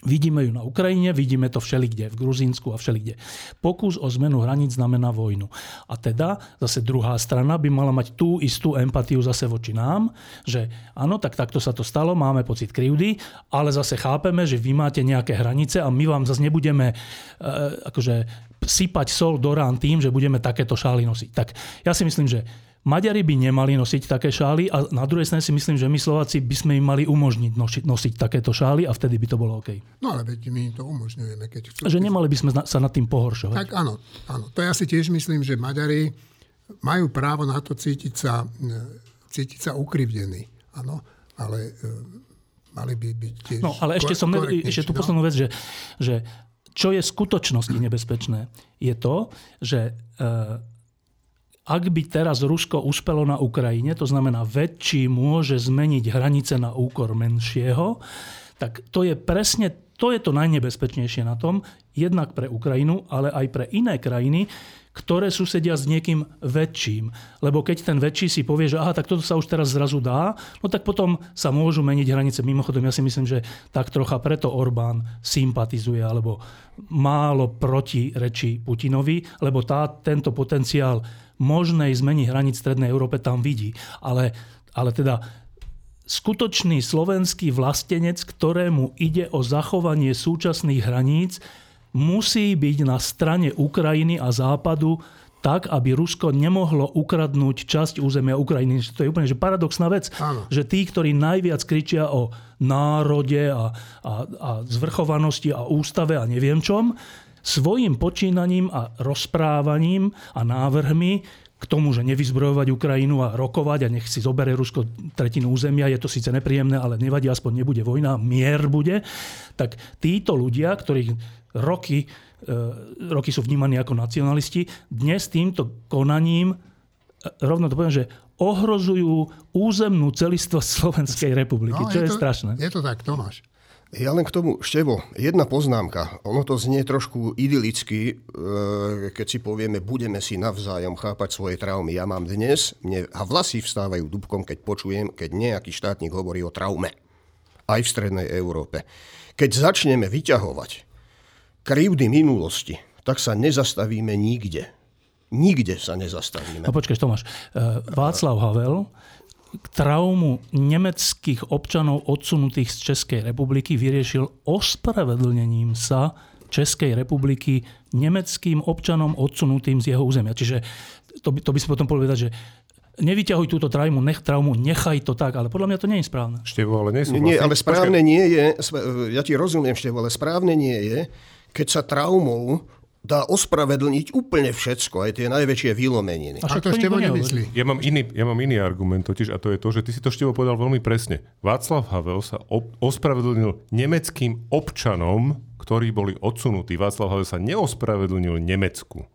Vidíme ju na Ukrajine, vidíme to všelikde, v Gruzínsku a všelikde. Pokus o zmenu hraníc znamená vojnu. A teda zase druhá strana by mala mať tú istú empatiu zase voči nám, že áno, tak takto sa to stalo, máme pocit krivdy, ale zase chápeme, že vy máte nejaké hranice a my vám zase nebudeme e, akože sypať sol do rán tým, že budeme takéto šály nosiť. Tak ja si myslím, že Maďari by nemali nosiť také šály a na druhej strane si myslím, že my Slováci by sme im mali umožniť nosiť, nosiť takéto šály a vtedy by to bolo OK. No ale veď my im to umožňujeme. Keď chcú, že nemali by sme sa nad tým pohoršovať. Tak áno, áno. To ja si tiež myslím, že Maďari majú právo na to cítiť sa, cítiť sa ukrivdení. Áno, ale e, mali by byť tiež No, ale ešte, som, ešte tú no. poslednú vec, že, že čo je v skutočnosti nebezpečné, je to, že e, ak by teraz Rusko uspelo na Ukrajine, to znamená väčší môže zmeniť hranice na úkor menšieho, tak to je presne to je to najnebezpečnejšie na tom, jednak pre Ukrajinu, ale aj pre iné krajiny, ktoré susedia s niekým väčším. Lebo keď ten väčší si povie, že aha, tak toto sa už teraz zrazu dá, no tak potom sa môžu meniť hranice. Mimochodom, ja si myslím, že tak trocha preto Orbán sympatizuje alebo málo proti reči Putinovi, lebo tá, tento potenciál možnej zmeny hraníc Strednej Európe tam vidí. Ale, ale teda skutočný slovenský vlastenec, ktorému ide o zachovanie súčasných hraníc, musí byť na strane Ukrajiny a Západu tak, aby Rusko nemohlo ukradnúť časť územia Ukrajiny. To je úplne že paradoxná vec, Áno. že tí, ktorí najviac kričia o národe a, a, a zvrchovanosti a ústave a neviem čom, svojim počínaním a rozprávaním a návrhmi k tomu, že nevyzbrojovať Ukrajinu a rokovať a nech si zoberie Rusko tretinu územia, je to síce nepríjemné, ale nevadí, aspoň nebude vojna, mier bude, tak títo ľudia, ktorých roky, e, roky sú vnímaní ako nacionalisti, dnes týmto konaním, e, rovno to poviem, že ohrozujú územnú celistvosť Slovenskej republiky, no, čo je, je to, strašné. Je to tak, Tomáš. Ja len k tomu, Števo, jedna poznámka. Ono to znie trošku idylicky, e, keď si povieme, budeme si navzájom chápať svoje traumy. Ja mám dnes, mne a vlasy vstávajú dubkom, keď počujem, keď nejaký štátnik hovorí o traume. Aj v Strednej Európe. Keď začneme vyťahovať krivdy minulosti, tak sa nezastavíme nikde. Nikde sa nezastavíme. No počkaj, Tomáš. E, Václav Havel traumu nemeckých občanov odsunutých z Českej republiky vyriešil ospravedlnením sa Českej republiky nemeckým občanom odsunutým z jeho územia. Čiže to by, to by si potom povedať, že nevyťahuj túto traumu, nech traumu, nechaj to tak, ale podľa mňa to nie je správne. Števo, ale nie sú Nie, ale správne nie je, ja ti rozumiem, Števo, ale správne nie je, keď sa traumou dá ospravedlniť úplne všetko, aj tie najväčšie výlomeniny. A čo to Števo nemyslí? Ja mám, iný, ja mám iný argument totiž a to je to, že ty si to Števo povedal veľmi presne. Václav Havel sa op- ospravedlnil nemeckým občanom, ktorí boli odsunutí. Václav Havel sa neospravedlnil Nemecku.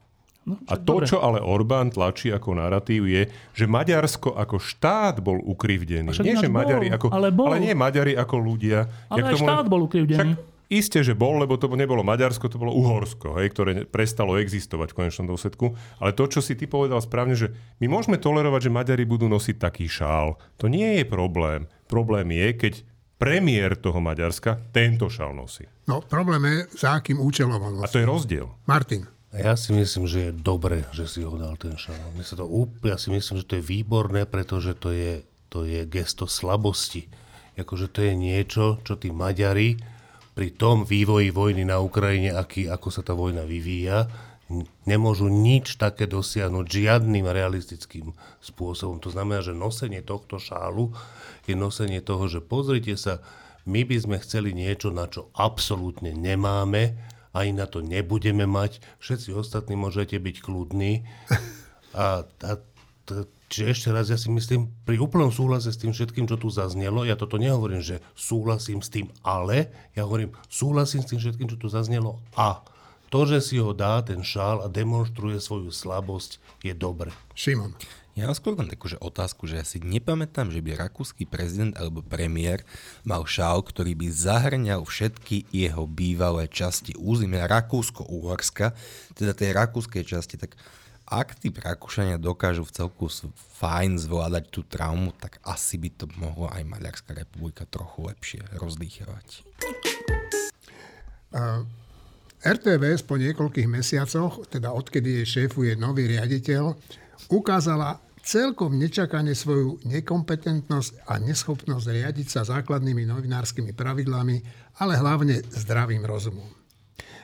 No, a to, dobre. čo ale Orbán tlačí ako narratív, je, že Maďarsko ako štát bol ukrivdený. Nie, že Maďari bol, ako, ale, bol. ale nie Maďari ako ľudia. Ale aj štát bol ukrivdený. Však, Isté, že bol, lebo to nebolo Maďarsko, to bolo Uhorsko, hej, ktoré prestalo existovať v konečnom dôsledku. Ale to, čo si ty povedal správne, že my môžeme tolerovať, že Maďari budú nosiť taký šál. To nie je problém. Problém je, keď premiér toho Maďarska tento šál nosí. No, problém je, za akým účelom on nosí. A to je rozdiel. Martin. Ja si myslím, že je dobre, že si ho dal ten šál. My sa to úplne, ja si myslím, že to je výborné, pretože to je, to je gesto slabosti. Akože to je niečo, čo tí Maďari pri tom vývoji vojny na Ukrajine, aký, ako sa tá vojna vyvíja, nemôžu nič také dosiahnuť žiadnym realistickým spôsobom. To znamená, že nosenie tohto šálu je nosenie toho, že pozrite sa, my by sme chceli niečo, na čo absolútne nemáme, ani na to nebudeme mať. Všetci ostatní môžete byť kľudní. A, a Čiže ešte raz, ja si myslím, pri úplnom súhlase s tým všetkým, čo tu zaznelo, ja toto nehovorím, že súhlasím s tým, ale ja hovorím, súhlasím s tým všetkým, čo tu zaznelo a to, že si ho dá ten šál a demonstruje svoju slabosť, je dobre. Šimon. Ja mám skôr len takú že otázku, že ja si nepamätám, že by rakúsky prezident alebo premiér mal šál, ktorý by zahrňal všetky jeho bývalé časti územia Rakúsko-Uhorska, teda tej rakúskej časti, tak ak tí Rakúšania dokážu v celku fajn zvládať tú traumu, tak asi by to mohlo aj Maďarská republika trochu lepšie rozdýchovať. Uh, RTVS po niekoľkých mesiacoch, teda odkedy jej šéfuje nový riaditeľ, ukázala celkom nečakane svoju nekompetentnosť a neschopnosť riadiť sa základnými novinárskymi pravidlami, ale hlavne zdravým rozumom.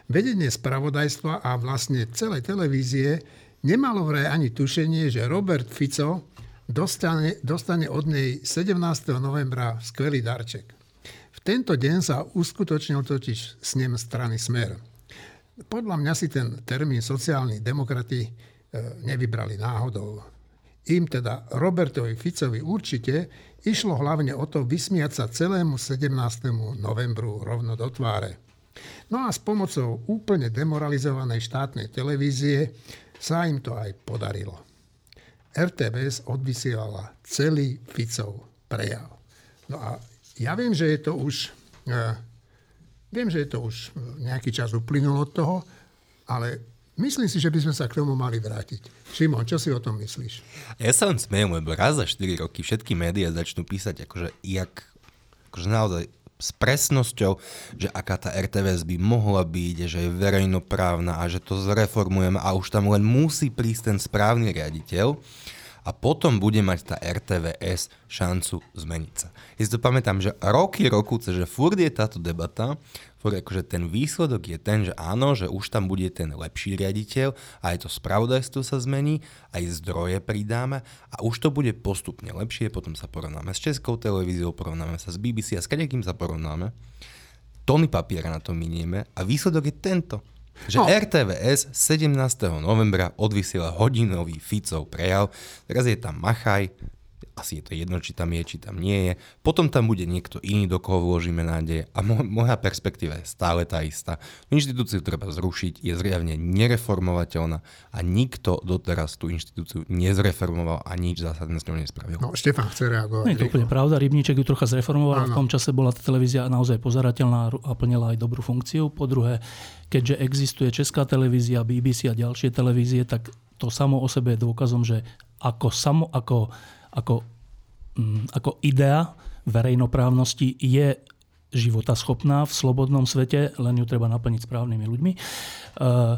Vedenie spravodajstva a vlastne celej televízie Nemalo vraj ani tušenie, že Robert Fico dostane, dostane od nej 17. novembra skvelý darček. V tento deň sa uskutočnil totiž snem strany Smer. Podľa mňa si ten termín sociálni demokrati e, nevybrali náhodou. im teda Robertovi Ficovi určite išlo hlavne o to vysmiať sa celému 17. novembru rovno do tváre. No a s pomocou úplne demoralizovanej štátnej televízie sa im to aj podarilo. RTVS odvysielala celý Ficov prejav. No a ja viem, že je to už, uh, viem, že je to už nejaký čas uplynul od toho, ale Myslím si, že by sme sa k tomu mali vrátiť. Šimon, čo si o tom myslíš? Ja sa len smejem, lebo raz za 4 roky všetky médiá začnú písať akože jak, akože naozaj s presnosťou, že aká tá RTVS by mohla byť, že je verejnoprávna a že to zreformujeme a už tam len musí prísť ten správny riaditeľ a potom bude mať tá RTVS šancu zmeniť sa. Ja si to pamätám, že roky, roku, že furt je táto debata, furt akože ten výsledok je ten, že áno, že už tam bude ten lepší riaditeľ, aj to spravodajstvo sa zmení, aj zdroje pridáme a už to bude postupne lepšie, potom sa porovnáme s Českou televíziou, porovnáme sa s BBC a s kadekým sa porovnáme. Tony papiera na to minieme a výsledok je tento že no. RTVS 17. novembra odvysiela hodinový Ficov prejav. Teraz je tam Machaj, asi je to jedno, či tam je, či tam nie je. Potom tam bude niekto iný, do koho vložíme nádej. A mo- moja perspektíva je stále tá istá. Inštitúciu treba zrušiť, je zriavne nereformovateľná a nikto doteraz tú inštitúciu nezreformoval a nič zásadné s ňou nespravil. No, Štefan chce reagovať. Nie je to úplne pravda. Rybníček ju trocha zreformoval. V tom čase bola tá televízia naozaj pozerateľná a plnila aj dobrú funkciu. Po druhé, keďže existuje Česká televízia, BBC a ďalšie televízie, tak to samo o sebe je dôkazom, že ako, samo, ako ako, mm, ako idea verejnoprávnosti je životaschopná v slobodnom svete, len ju treba naplniť správnymi ľuďmi. Uh,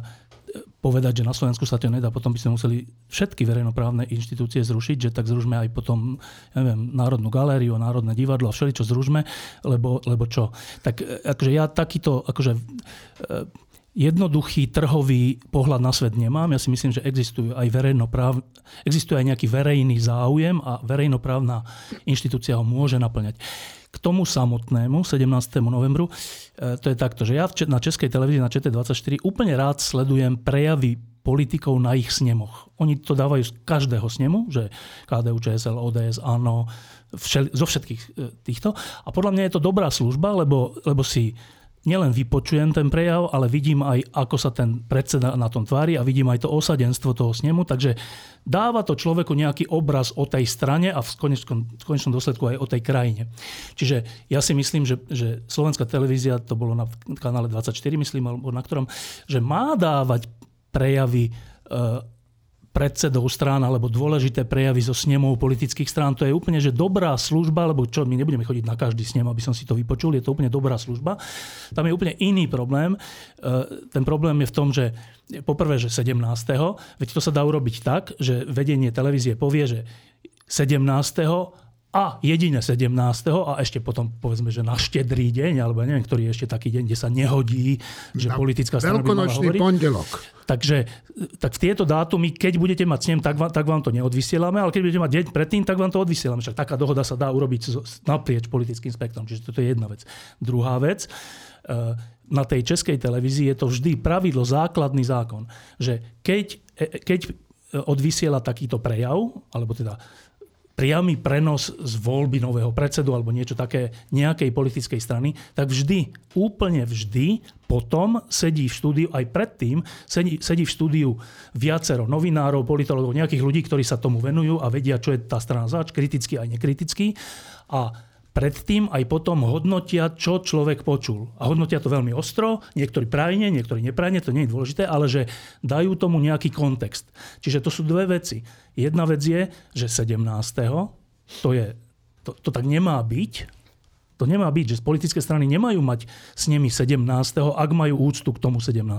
povedať, že na Slovensku sa to nedá, potom by sme museli všetky verejnoprávne inštitúcie zrušiť, že tak zružme aj potom ja neviem, Národnú galériu, Národné divadlo a všeličo zružme, lebo, lebo čo. Tak e, akože ja takýto akože, uh, jednoduchý trhový pohľad na svet nemám. Ja si myslím, že existujú aj verejnopráv... existuje aj nejaký verejný záujem a verejnoprávna inštitúcia ho môže naplňať. K tomu samotnému 17. novembru, e, to je takto, že ja na Českej televízii na ČT24 úplne rád sledujem prejavy politikov na ich snemoch. Oni to dávajú z každého snemu, že KDU, ČSL, ODS, ANO, všel, zo všetkých e, týchto. A podľa mňa je to dobrá služba, lebo, lebo si nielen vypočujem ten prejav, ale vidím aj, ako sa ten predseda na tom tvári a vidím aj to osadenstvo toho snemu, takže dáva to človeku nejaký obraz o tej strane a v konečnom, v konečnom dôsledku aj o tej krajine. Čiže ja si myslím, že, že slovenská televízia, to bolo na kanále 24, myslím, alebo na ktorom, že má dávať prejavy e, predsedov strán alebo dôležité prejavy zo snemov politických strán. To je úplne že dobrá služba, lebo čo, my nebudeme chodiť na každý snem, aby som si to vypočul, je to úplne dobrá služba. Tam je úplne iný problém. E, ten problém je v tom, že poprvé, že 17. Veď to sa dá urobiť tak, že vedenie televízie povie, že 17 a jedine 17. a ešte potom povedzme, že na štedrý deň, alebo neviem, ktorý je ešte taký deň, kde sa nehodí, že na politická strana by mala hovoriť. pondelok. Takže tak v tieto dátumy, keď budete mať snem, tak vám, tak vám to neodvysielame, ale keď budete mať deň predtým, tak vám to odvysielame. Však taká dohoda sa dá urobiť naprieč politickým spektrom. Čiže toto je jedna vec. Druhá vec, eh, na tej českej televízii je to vždy pravidlo, základný zákon, že keď, eh, keď odvysiela takýto prejav, alebo teda priamy prenos z voľby nového predsedu alebo niečo také nejakej politickej strany, tak vždy, úplne vždy potom sedí v štúdiu, aj predtým sedí, sedí v štúdiu viacero novinárov, politologov, nejakých ľudí, ktorí sa tomu venujú a vedia, čo je tá strana zač, kritický aj nekritický. A predtým aj potom hodnotia, čo človek počul. A hodnotia to veľmi ostro, niektorí prajne, niektorí neprajne, to nie je dôležité, ale že dajú tomu nejaký kontext. Čiže to sú dve veci. Jedna vec je, že 17. to je, to, to tak nemá byť, to nemá byť, že politické strany nemajú mať s nimi 17. ak majú úctu k tomu 17.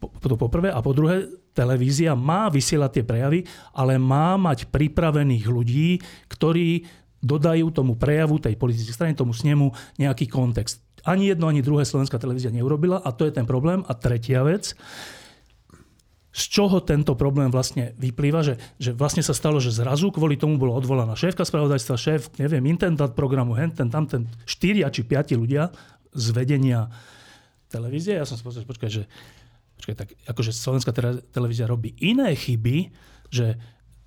To po. A po druhé, televízia má vysielať tie prejavy, ale má mať pripravených ľudí, ktorí dodajú tomu prejavu tej politickej strany, tomu snemu nejaký kontext. Ani jedno, ani druhé slovenská televízia neurobila a to je ten problém. A tretia vec, z čoho tento problém vlastne vyplýva, že, že vlastne sa stalo, že zrazu kvôli tomu bola odvolaná šéfka spravodajstva, šéf, neviem, intendant programu, henten, tamten, štyria či piati ľudia z vedenia televízie. Ja som si povedal, počkaj, že počkaj, tak akože slovenská televízia robí iné chyby, že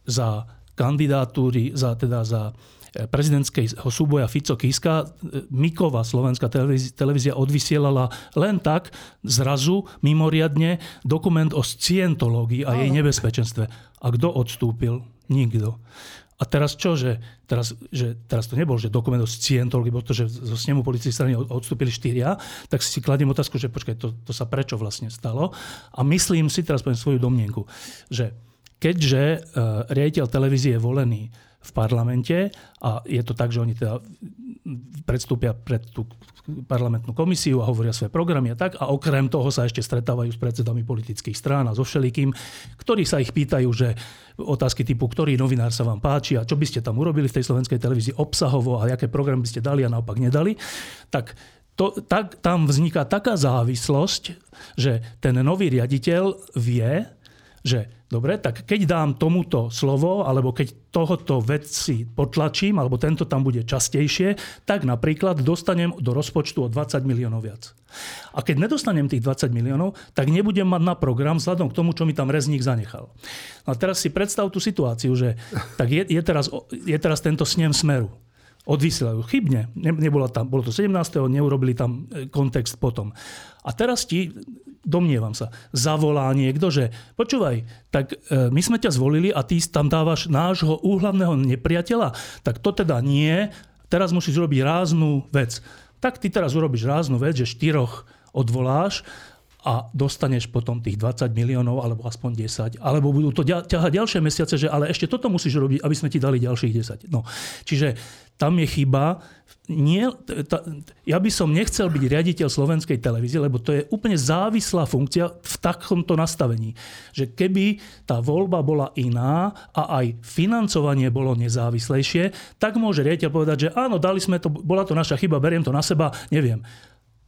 za kandidatúry, za, teda za prezidentského súboja Fico Kiska Mikova slovenská televízia, odvysielala len tak zrazu mimoriadne dokument o scientológii a jej nebezpečenstve. A kto odstúpil? Nikto. A teraz čo, že teraz, že teraz to nebol, že dokument o scientológii, bol to, že zo snemu policii strany odstúpili štyria, tak si kladiem otázku, že počkaj, to, to sa prečo vlastne stalo? A myslím si, teraz poviem svoju domnienku, že keďže uh, riaditeľ televízie je volený v parlamente a je to tak, že oni teda predstúpia pred tú parlamentnú komisiu a hovoria svoje programy a tak a okrem toho sa ešte stretávajú s predsedami politických strán a so všelikým, ktorí sa ich pýtajú, že otázky typu, ktorý novinár sa vám páči a čo by ste tam urobili v tej slovenskej televízii obsahovo a aké programy by ste dali a naopak nedali, tak to, tak, tam vzniká taká závislosť, že ten nový riaditeľ vie, že dobre, tak keď dám tomuto slovo, alebo keď tohoto veci potlačím, alebo tento tam bude častejšie, tak napríklad dostanem do rozpočtu o 20 miliónov viac. A keď nedostanem tých 20 miliónov, tak nebudem mať na program vzhľadom k tomu, čo mi tam rezník zanechal. No a teraz si predstav tú situáciu, že tak je, je, teraz, je teraz tento snem smeru odvysielajú chybne. Ne, nebola tam, bolo to 17. neurobili tam e, kontext potom. A teraz ti domnievam sa, zavolá niekto, že počúvaj, tak e, my sme ťa zvolili a ty tam dávaš nášho úhlavného nepriateľa, tak to teda nie, teraz musíš robiť ráznu vec. Tak ty teraz urobíš ráznu vec, že štyroch odvoláš a dostaneš potom tých 20 miliónov alebo aspoň 10. Alebo budú to ťahať ďalšie mesiace, že ale ešte toto musíš robiť, aby sme ti dali ďalších 10. No. Čiže tam je chyba. Nie, ta, ja by som nechcel byť riaditeľ slovenskej televízie, lebo to je úplne závislá funkcia v takomto nastavení. Že keby tá voľba bola iná a aj financovanie bolo nezávislejšie, tak môže riaditeľ povedať, že áno, dali sme to, bola to naša chyba, beriem to na seba, neviem.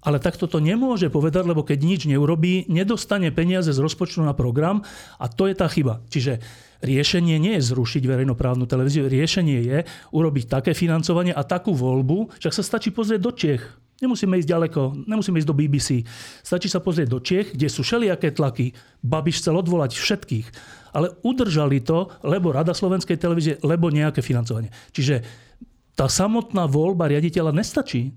Ale takto to nemôže povedať, lebo keď nič neurobí, nedostane peniaze z rozpočtu na program a to je tá chyba. Čiže riešenie nie je zrušiť verejnoprávnu televíziu, riešenie je urobiť také financovanie a takú voľbu, však sa stačí pozrieť do Čech. Nemusíme ísť ďaleko, nemusíme ísť do BBC. Stačí sa pozrieť do Čech, kde sú všelijaké tlaky. Babiš chcel odvolať všetkých. Ale udržali to, lebo Rada slovenskej televízie, lebo nejaké financovanie. Čiže tá samotná voľba riaditeľa nestačí.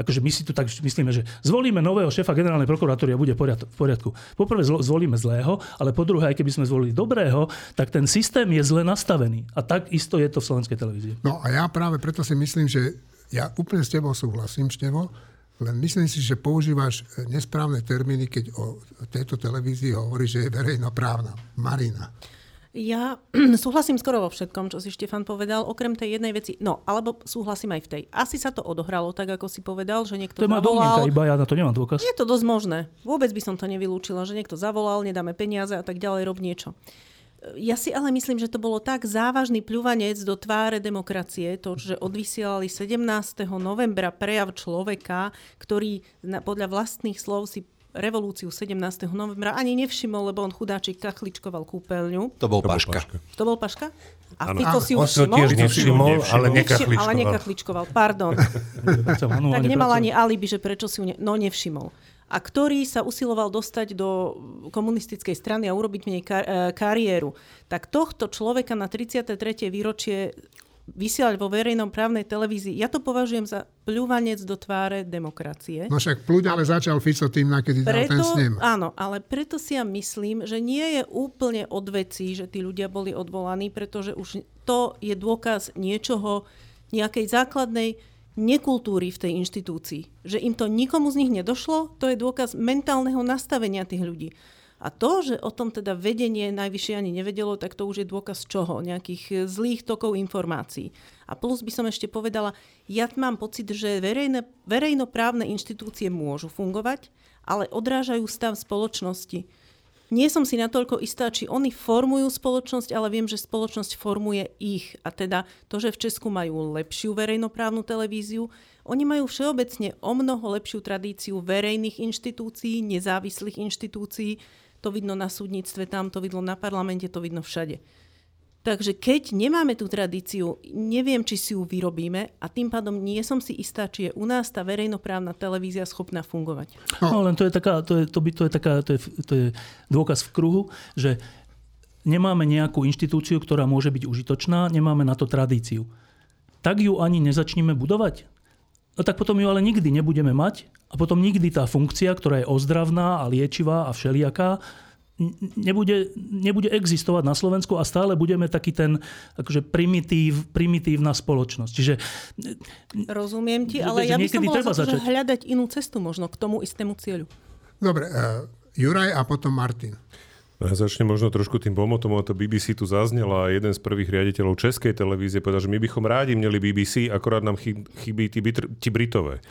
Akože my si tu tak myslíme, že zvolíme nového šéfa generálnej prokuratúry a bude v poriadku. Poprvé zvolíme zlého, ale po druhé, aj keby sme zvolili dobrého, tak ten systém je zle nastavený. A tak isto je to v slovenskej televízii. No a ja práve preto si myslím, že ja úplne s tebou súhlasím, Števo, len myslím si, že používaš nesprávne termíny, keď o tejto televízii hovoríš, že je verejnoprávna. Marina. Ja súhlasím skoro vo všetkom, čo si Štefan povedal, okrem tej jednej veci. No, alebo súhlasím aj v tej. Asi sa to odohralo tak, ako si povedal, že niekto To má domnienka, iba ja na to nemám dôkaz. Je to dosť možné. Vôbec by som to nevylúčila, že niekto zavolal, nedáme peniaze a tak ďalej, rob niečo. Ja si ale myslím, že to bolo tak závažný pľúvanec do tváre demokracie, to, že odvysielali 17. novembra prejav človeka, ktorý podľa vlastných slov si revolúciu 17. novembra ani nevšimol, lebo on chudáčik kachličkoval kúpeľňu. To bol Paška. To bol Paška? A ano. Fico si on už všimol? tiež nevšimol, ale nekachličkoval. Ale nekachličkoval, pardon. tak nemal ani alibi, že prečo si ju ne... No nevšimol a ktorý sa usiloval dostať do komunistickej strany a urobiť v nej kar- e, kariéru. Tak tohto človeka na 33. výročie vysielať vo verejnom právnej televízii, ja to považujem za pľúvanec do tváre demokracie. No však pľúť ale začal Fico tým, na kedy preto, dal ten snem. Áno, ale preto si ja myslím, že nie je úplne od veci, že tí ľudia boli odvolaní, pretože už to je dôkaz niečoho, nejakej základnej nekultúry v tej inštitúcii. Že im to nikomu z nich nedošlo, to je dôkaz mentálneho nastavenia tých ľudí. A to, že o tom teda vedenie najvyššie ani nevedelo, tak to už je dôkaz čoho? Nejakých e, zlých tokov informácií. A plus by som ešte povedala, ja mám pocit, že verejné, verejnoprávne inštitúcie môžu fungovať, ale odrážajú stav spoločnosti. Nie som si natoľko istá, či oni formujú spoločnosť, ale viem, že spoločnosť formuje ich. A teda to, že v Česku majú lepšiu verejnoprávnu televíziu, oni majú všeobecne o mnoho lepšiu tradíciu verejných inštitúcií, nezávislých inštitúcií, to vidno na súdnictve tam, to vidno na parlamente, to vidno všade. Takže keď nemáme tú tradíciu, neviem, či si ju vyrobíme a tým pádom nie som si istá, či je u nás tá verejnoprávna televízia schopná fungovať. No len to je, taká, to je, to by, to je, taká, to je, to je dôkaz v kruhu, že nemáme nejakú inštitúciu, ktorá môže byť užitočná, nemáme na to tradíciu. Tak ju ani nezačneme budovať? No tak potom ju ale nikdy nebudeme mať a potom nikdy tá funkcia, ktorá je ozdravná a liečivá a všelijaká, nebude, nebude existovať na Slovensku a stále budeme taký ten akože primitív, primitívna spoločnosť. Čiže, Rozumiem ti, ale ja by som mohla začať. hľadať inú cestu možno k tomu istému cieľu. Dobre, uh, Juraj a potom Martin. No ja začnem možno trošku tým pomotom, to BBC tu zaznela a jeden z prvých riaditeľov Českej televízie povedal, že my bychom rádi mali BBC, akorát nám chybí tí, tí Britové.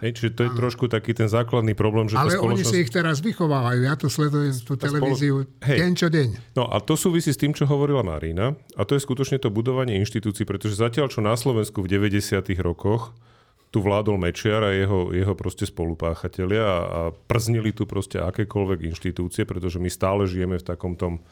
Hej, čiže to je trošku taký ten základný problém, že Ale spoločnosť... oni si ich teraz vychovávajú. Ja to sledujem tú televíziu spolo... Hej. deň čo deň. No a to súvisí s tým, čo hovorila Marina. A to je skutočne to budovanie inštitúcií, pretože zatiaľ, čo na Slovensku v 90. rokoch tu vládol Mečiar a jeho, jeho proste spolupáchatelia a, a prznili tu proste akékoľvek inštitúcie, pretože my stále žijeme v takom tom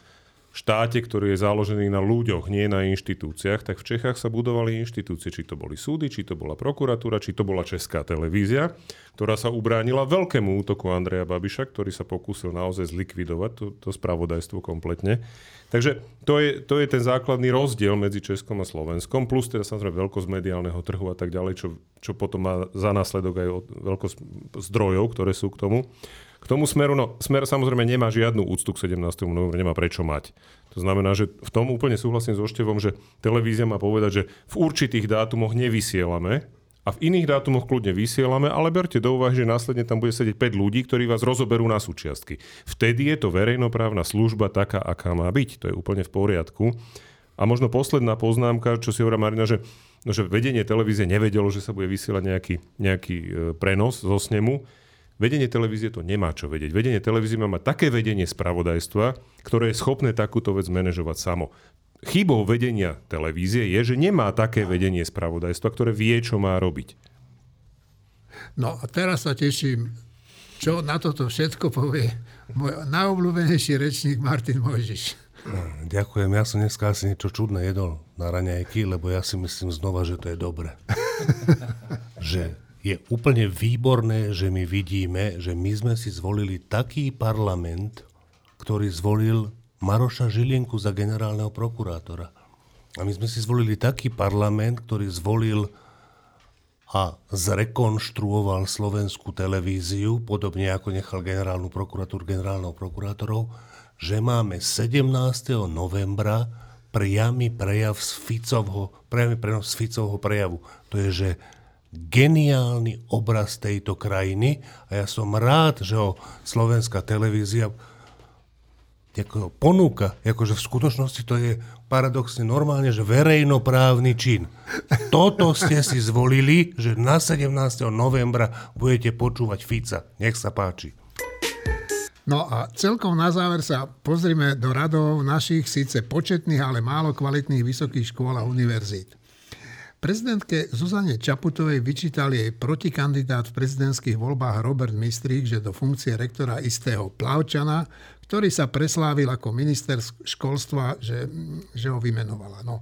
štáte, ktorý je založený na ľuďoch, nie na inštitúciách, tak v Čechách sa budovali inštitúcie, či to boli súdy, či to bola prokuratúra, či to bola Česká televízia, ktorá sa ubránila veľkému útoku Andreja Babiša, ktorý sa pokúsil naozaj zlikvidovať to, to spravodajstvo kompletne. Takže to je, to je ten základný rozdiel medzi Českom a Slovenskom, plus teda samozrejme veľkosť mediálneho trhu a tak ďalej, čo, čo potom má za následok aj veľkosť zdrojov, ktoré sú k tomu. K tomu smeru, no smer samozrejme nemá žiadnu úctu k 17. novembru, nemá prečo mať. To znamená, že v tom úplne súhlasím so Števom, že televízia má povedať, že v určitých dátumoch nevysielame a v iných dátumoch kľudne vysielame, ale berte do úvahy, že následne tam bude sedieť 5 ľudí, ktorí vás rozoberú na súčiastky. Vtedy je to verejnoprávna služba taká, aká má byť. To je úplne v poriadku. A možno posledná poznámka, čo si hovorila Marina, že, no, že vedenie televízie nevedelo, že sa bude vysielať nejaký, nejaký e, prenos zo snemu. Vedenie televízie to nemá čo vedieť. Vedenie televízie má mať také vedenie spravodajstva, ktoré je schopné takúto vec manažovať samo. Chybou vedenia televízie je, že nemá také vedenie spravodajstva, ktoré vie, čo má robiť. No a teraz sa teším, čo na toto všetko povie môj najobľúbenejší rečník Martin Mojžiš. Ďakujem, ja som dneska asi niečo čudné jedol na raňajky, lebo ja si myslím znova, že to je dobre. že je úplne výborné, že my vidíme, že my sme si zvolili taký parlament, ktorý zvolil Maroša Žilienku za generálneho prokurátora. A my sme si zvolili taký parlament, ktorý zvolil a zrekonštruoval slovenskú televíziu, podobne ako nechal generálnu prokuratúru generálnou prokurátorov, že máme 17. novembra priamy prejav z Ficovho, priamy prenos z Ficovho prejavu. To je, že geniálny obraz tejto krajiny a ja som rád, že ho slovenská televízia ako ponúka, akože v skutočnosti to je paradoxne normálne, že verejnoprávny čin. Toto ste si zvolili, že na 17. novembra budete počúvať Fica. Nech sa páči. No a celkom na záver sa pozrime do radov našich síce početných, ale málo kvalitných vysokých škôl a univerzít. Prezidentke Zuzane Čaputovej vyčítal jej protikandidát v prezidentských voľbách Robert Mistrík, že do funkcie rektora istého Plavčana, ktorý sa preslávil ako minister školstva, že, že ho vymenovala. No.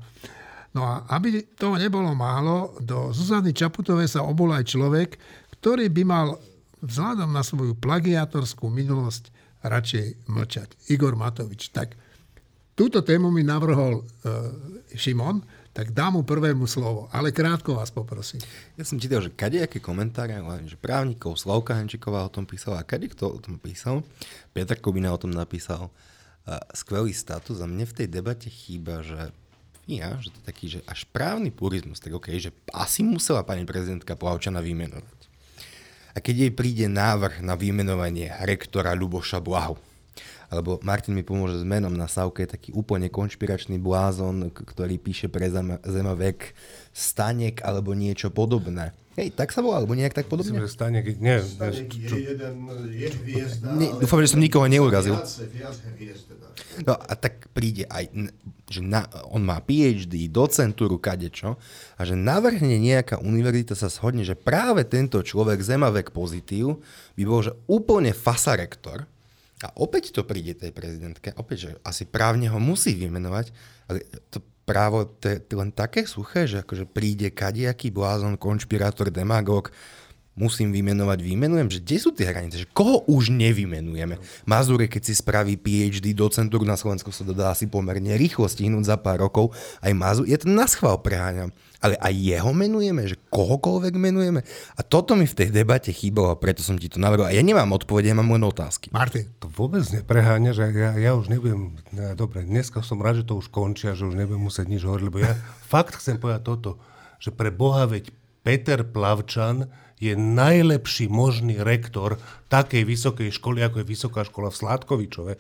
no a aby toho nebolo málo, do Zuzany Čaputovej sa obol aj človek, ktorý by mal vzhľadom na svoju plagiatorskú minulosť radšej mlčať. Igor Matovič. Tak túto tému mi navrhol uh, Šimon, tak dám mu prvému slovo, ale krátko vás poprosím. Ja som čítal, že kadejaké komentáre, že právnikov, Slavka Henčiková o tom písala, a kade kto o tom písal, Petr Kobina o tom napísal, skvelý status. A mne v tej debate chýba, že ja, že to je taký, že až právny purizmus, tak okay, že asi musela pani prezidentka Plavčana vymenovať. A keď jej príde návrh na vymenovanie rektora Luboša Blahu, alebo Martin mi pomôže s menom na Savke, taký úplne konšpiračný blázon, ktorý píše pre Zemavek Stanek alebo niečo podobné. Hej, tak sa volá, alebo nejak tak podobne? Myslím, že Stanek, nie. Stanek je jeden, je hviezda. Ne, dúfam, že som nikoho neurazil. No a tak príde aj, že na, on má PhD, docentúru, kadečo, a že navrhne nejaká univerzita sa shodne, že práve tento človek, Zemavek pozitív, by bol že úplne fasarektor, a opäť to príde tej prezidentke, opäť, že asi právne ho musí vymenovať, ale to právo to je len také suché, že akože príde kadiaký blázon, konšpirátor, demagóg, musím vymenovať, vymenujem, že kde sú tie hranice, že koho už nevymenujeme. Mazure, keď si spraví PhD docentúru na Slovensku, sa dodá asi pomerne rýchlo stihnúť za pár rokov, aj Mazur, je to na schvál preháňam ale aj jeho menujeme, že kohokoľvek menujeme. A toto mi v tej debate chýbalo a preto som ti to navrhol. A ja nemám odpovede, ja mám len otázky. Martin. To vôbec nepreháňa, že ja, ja už nebudem, ne, dobre, dneska som rád, že to už končia, že už nebudem musieť nič hovoriť, lebo ja fakt chcem povedať toto, že pre Boha veď Peter Plavčan je najlepší možný rektor takej vysokej školy, ako je Vysoká škola v Sládkovičove.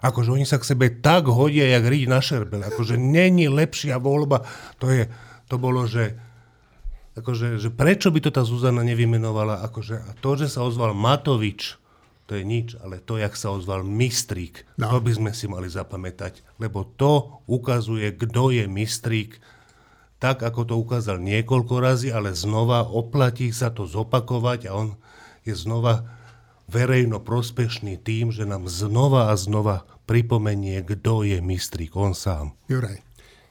Akože oni sa k sebe tak hodia, jak riť na šerbel. Akože není lepšia voľba. To je, to bolo, že, akože, že prečo by to tá Zuzana nevymenovala, akože, a to, že sa ozval Matovič, to je nič, ale to, jak sa ozval Mistrík, no. to by sme si mali zapamätať, lebo to ukazuje, kto je Mistrík, tak, ako to ukázal niekoľko razy, ale znova oplatí sa to zopakovať a on je znova verejno prospešný tým, že nám znova a znova pripomenie, kto je Mistrík, on sám. Juraj.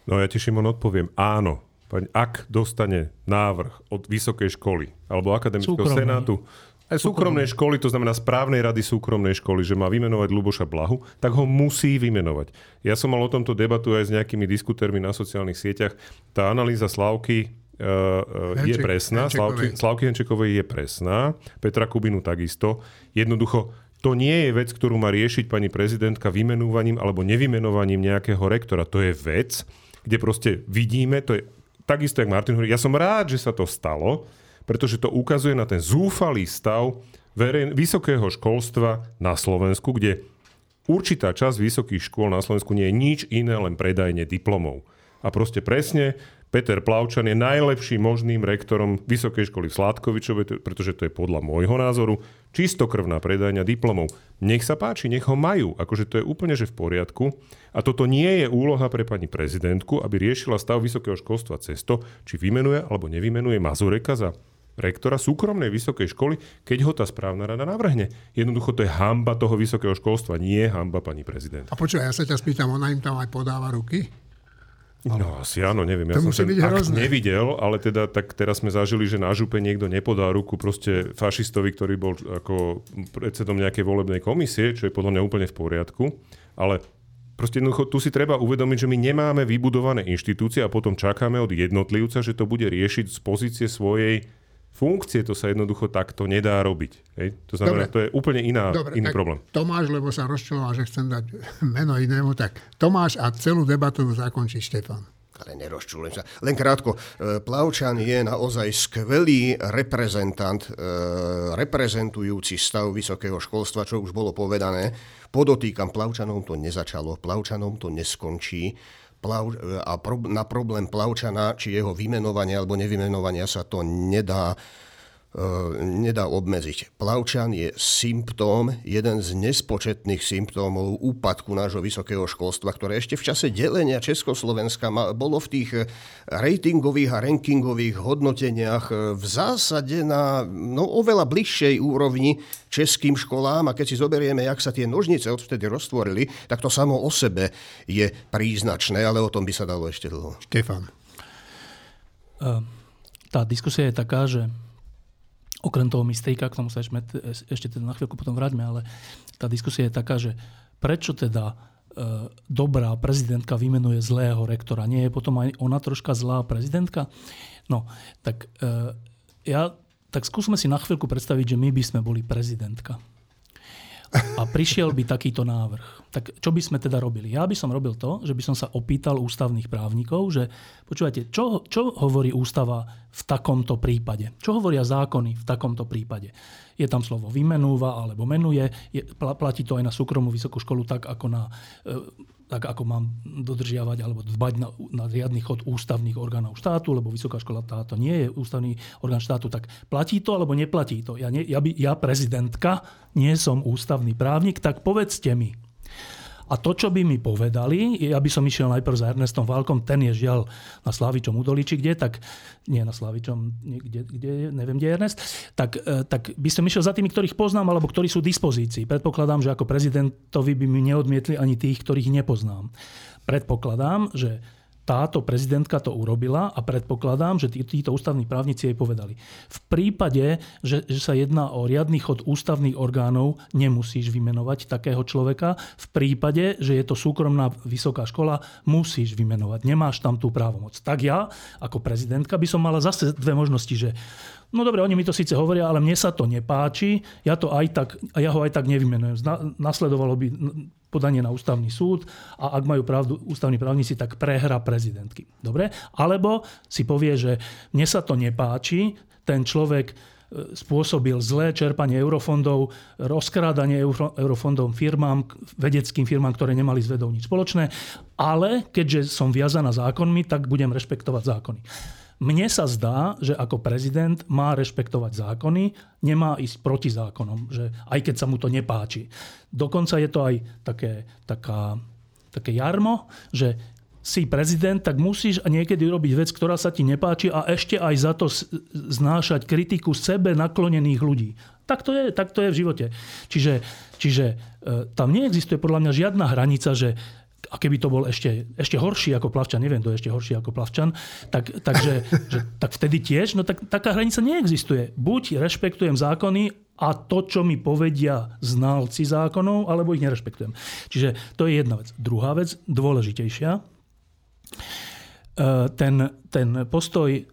No ja ti, Šimon, odpoviem áno ak dostane návrh od vysokej školy alebo akademického Súkromný. senátu, aj súkromnej školy, to znamená správnej rady súkromnej školy, že má vymenovať Luboša Blahu, tak ho musí vymenovať. Ja som mal o tomto debatu aj s nejakými diskutérmi na sociálnych sieťach. Tá analýza Slavky uh, Henček, je presná, Henčekovej. Slavky Henčekovej je presná, Petra Kubinu takisto. Jednoducho, to nie je vec, ktorú má riešiť pani prezidentka vymenúvaním alebo nevymenovaním nejakého rektora. To je vec, kde proste vidíme, to je takisto, jak Martin hovorí, ja som rád, že sa to stalo, pretože to ukazuje na ten zúfalý stav verej, vysokého školstva na Slovensku, kde určitá časť vysokých škôl na Slovensku nie je nič iné, len predajne diplomov. A proste presne Peter Plavčan je najlepším možným rektorom Vysokej školy v Sládkovičove, pretože to je podľa môjho názoru čistokrvná predajňa diplomov. Nech sa páči, nech ho majú. Akože to je úplne že v poriadku. A toto nie je úloha pre pani prezidentku, aby riešila stav vysokého školstva cez to, či vymenuje alebo nevymenuje Mazureka za rektora súkromnej vysokej školy, keď ho tá správna rada navrhne. Jednoducho to je hamba toho vysokého školstva, nie hamba pani prezident. A počúvaj, ja sa ťa spýtam, ona im tam aj podáva ruky? No asi áno, neviem. Ja to som ten akt nevidel, ale teda tak teraz sme zažili, že na župe niekto nepodá ruku proste fašistovi, ktorý bol ako predsedom nejakej volebnej komisie, čo je podľa mňa úplne v poriadku. Ale proste jednoducho tu si treba uvedomiť, že my nemáme vybudované inštitúcie a potom čakáme od jednotlivca, že to bude riešiť z pozície svojej funkcie to sa jednoducho takto nedá robiť. Hej? To znamená, Dobre. to je úplne iná, Dobre, iný problém. Tomáš, lebo sa rozčuloval, že chcem dať meno inému, tak Tomáš a celú debatu zakončí Štefan. Ale nerozčulujem sa. Len krátko, e, Plavčan je naozaj skvelý reprezentant, e, reprezentujúci stav vysokého školstva, čo už bolo povedané. Podotýkam, Plavčanom to nezačalo, Plavčanom to neskončí a na problém Plavčana, či jeho vymenovania alebo nevymenovania sa to nedá nedá obmedziť. Plavčan je symptóm, jeden z nespočetných symptómov úpadku nášho vysokého školstva, ktoré ešte v čase delenia Československa bolo v tých ratingových a rankingových hodnoteniach v zásade na no, oveľa bližšej úrovni českým školám a keď si zoberieme, jak sa tie nožnice odvtedy roztvorili, tak to samo o sebe je príznačné, ale o tom by sa dalo ešte dlho. Štefan. E, tá diskusia je taká, že Okrem toho mistejka, k tomu sa ešte, ešte teda na chvíľku potom vráťme, ale tá diskusia je taká, že prečo teda e, dobrá prezidentka vymenuje zlého rektora? Nie je potom aj ona troška zlá prezidentka? No, tak e, ja, tak skúsme si na chvíľku predstaviť, že my by sme boli prezidentka a prišiel by takýto návrh. Tak čo by sme teda robili? Ja by som robil to, že by som sa opýtal ústavných právnikov, že počúvajte, čo, čo hovorí ústava v takomto prípade? Čo hovoria zákony v takomto prípade? Je tam slovo vymenúva alebo menuje, je, platí to aj na súkromnú vysokú školu tak, ako na e, tak ako mám dodržiavať alebo dbať na, na riadny chod ústavných orgánov štátu, lebo vysoká škola táto nie je ústavný orgán štátu, tak platí to alebo neplatí to. Ja, nie, ja, by, ja prezidentka nie som ústavný právnik, tak povedzte mi, a to, čo by mi povedali, ja by som išiel najprv za Ernestom Válkom, ten je žiaľ na Slavičom Udolíči, kde, tak nie na Slavičom, kde, kde neviem, kde je Ernest, tak, e, tak by som išiel za tými, ktorých poznám, alebo ktorí sú v dispozícii. Predpokladám, že ako prezidentovi by mi neodmietli ani tých, ktorých nepoznám. Predpokladám, že táto prezidentka to urobila a predpokladám, že tí, títo ústavní právnici jej povedali. V prípade, že, že sa jedná o riadny chod ústavných orgánov, nemusíš vymenovať takého človeka. V prípade, že je to súkromná vysoká škola, musíš vymenovať. Nemáš tam tú právomoc. Tak ja, ako prezidentka, by som mala zase dve možnosti, že No dobre, oni mi to síce hovoria, ale mne sa to nepáči, ja, to aj tak, ja ho aj tak nevymenujem. Nasledovalo by podanie na ústavný súd a ak majú pravdu ústavní právnici, tak prehra prezidentky. Dobre? Alebo si povie, že mne sa to nepáči, ten človek e, spôsobil zlé čerpanie eurofondov, rozkrádanie eurofondov firmám, vedeckým firmám, ktoré nemali s vedou nič spoločné, ale keďže som viazaná zákonmi, tak budem rešpektovať zákony. Mne sa zdá, že ako prezident má rešpektovať zákony, nemá ísť proti zákonom, že aj keď sa mu to nepáči. Dokonca je to aj také, taká, také jarmo, že si prezident, tak musíš niekedy urobiť vec, ktorá sa ti nepáči a ešte aj za to znášať kritiku sebe naklonených ľudí. Tak to je, tak to je v živote. Čiže, čiže e, tam neexistuje podľa mňa žiadna hranica, že a keby to bol ešte, ešte horší ako plavčan, neviem, to je ešte horší ako plavčan, tak, takže, že, tak vtedy tiež, no tak taká hranica neexistuje. Buď rešpektujem zákony a to, čo mi povedia znalci zákonov, alebo ich nerešpektujem. Čiže to je jedna vec. Druhá vec, dôležitejšia, e, ten, ten postoj e,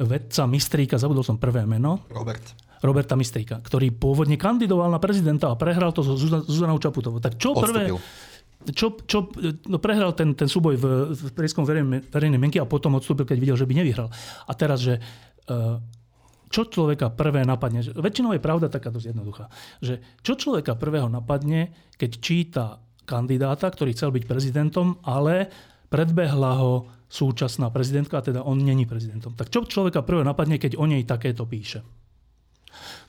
vedca Mistríka, zabudol som prvé meno. Robert. Roberta Mistríka, ktorý pôvodne kandidoval na prezidenta a prehral to so Zuzanou Čaputovou. Tak čo prvé, čo, čo no prehral ten, ten súboj v, v prieskom verejnej, verejnej mienky a potom odstúpil, keď videl, že by nevyhral. A teraz, že uh, čo človeka prvé napadne? Väčšinou je pravda taká dosť jednoduchá. Že čo človeka prvého napadne, keď číta kandidáta, ktorý chcel byť prezidentom, ale predbehla ho súčasná prezidentka, a teda on není prezidentom. Tak čo človeka prvé napadne, keď o nej takéto píše?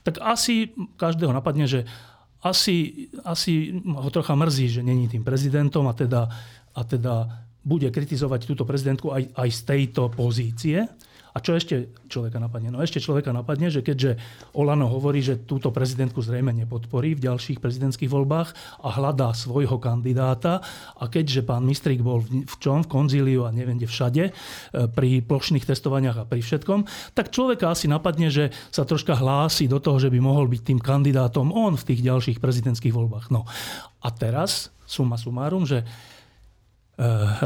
tak asi každého napadne, že asi, asi ho trocha mrzí, že není tým prezidentom a teda, a teda bude kritizovať túto prezidentku aj, aj z tejto pozície. A čo ešte človeka napadne? No ešte človeka napadne, že keďže Olano hovorí, že túto prezidentku zrejme nepodporí v ďalších prezidentských voľbách a hľadá svojho kandidáta a keďže pán Mistrik bol v, v čom? V konzíliu a neviem kde všade, e, pri plošných testovaniach a pri všetkom, tak človeka asi napadne, že sa troška hlási do toho, že by mohol byť tým kandidátom on v tých ďalších prezidentských voľbách. No a teraz, suma sumárum, že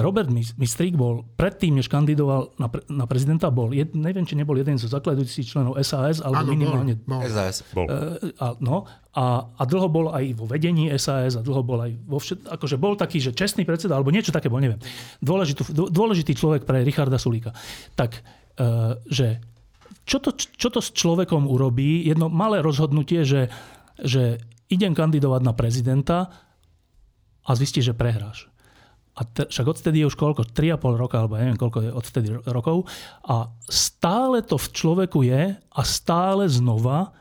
Robert Mistrík bol predtým, než kandidoval na, pre, na prezidenta, bol, jed, neviem, či nebol jeden zo zakladujúcich členov SAS, alebo ano, minimálne... Bol, bol. SAS. Bol. Uh, a, no, a, a dlho bol aj vo vedení SAS a dlho bol aj vo všet, akože bol taký, že čestný predseda, alebo niečo také bol, neviem. Dôležitý, dôležitý človek pre Richarda Sulíka. Tak, že čo to, čo to s človekom urobí? Jedno malé rozhodnutie, že, že idem kandidovať na prezidenta a zistíš, že prehráš a t- však odtedy je už koľko, 3,5 roka, alebo neviem koľko je odtedy rokov. A stále to v človeku je a stále znova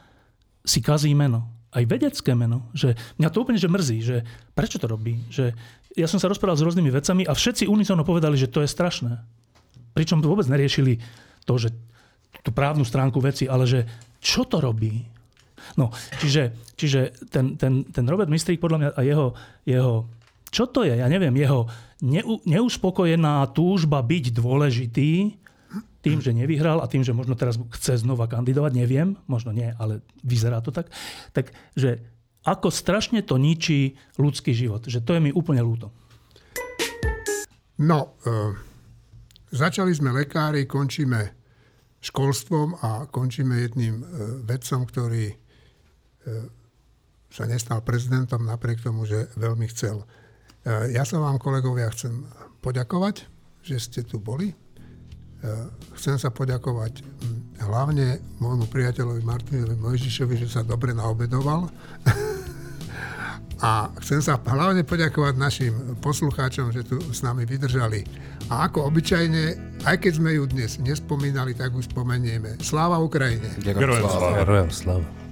si kazí meno. Aj vedecké meno. Že mňa to úplne že mrzí, že prečo to robí. Že ja som sa rozprával s rôznymi vecami a všetci unisono povedali, že to je strašné. Pričom to vôbec neriešili to, že tú právnu stránku veci, ale že čo to robí. No, čiže, čiže ten, ten, ten Robert Mistrík podľa mňa a jeho, jeho čo to je? Ja neviem, jeho neuspokojená túžba byť dôležitý tým, že nevyhral a tým, že možno teraz chce znova kandidovať, neviem, možno nie, ale vyzerá to tak, tak že ako strašne to ničí ľudský život. Že to je mi úplne ľúto. No, e, začali sme lekári, končíme školstvom a končíme jedným e, vedcom, ktorý e, sa nestal prezidentom napriek tomu, že veľmi chcel. Eh, ja sa vám, kolegovia, chcem poďakovať, že ste tu boli. Eh, chcem sa poďakovať hlavne môjmu priateľovi Martinovi Mojžišovi, že sa dobre naobedoval. A chcem sa hlavne poďakovať našim poslucháčom, že tu s nami vydržali. A ako obyčajne, aj keď sme ju dnes nespomínali, tak už spomenieme. Sláva Ukrajine! Ďakujem. Sláva. Sláva.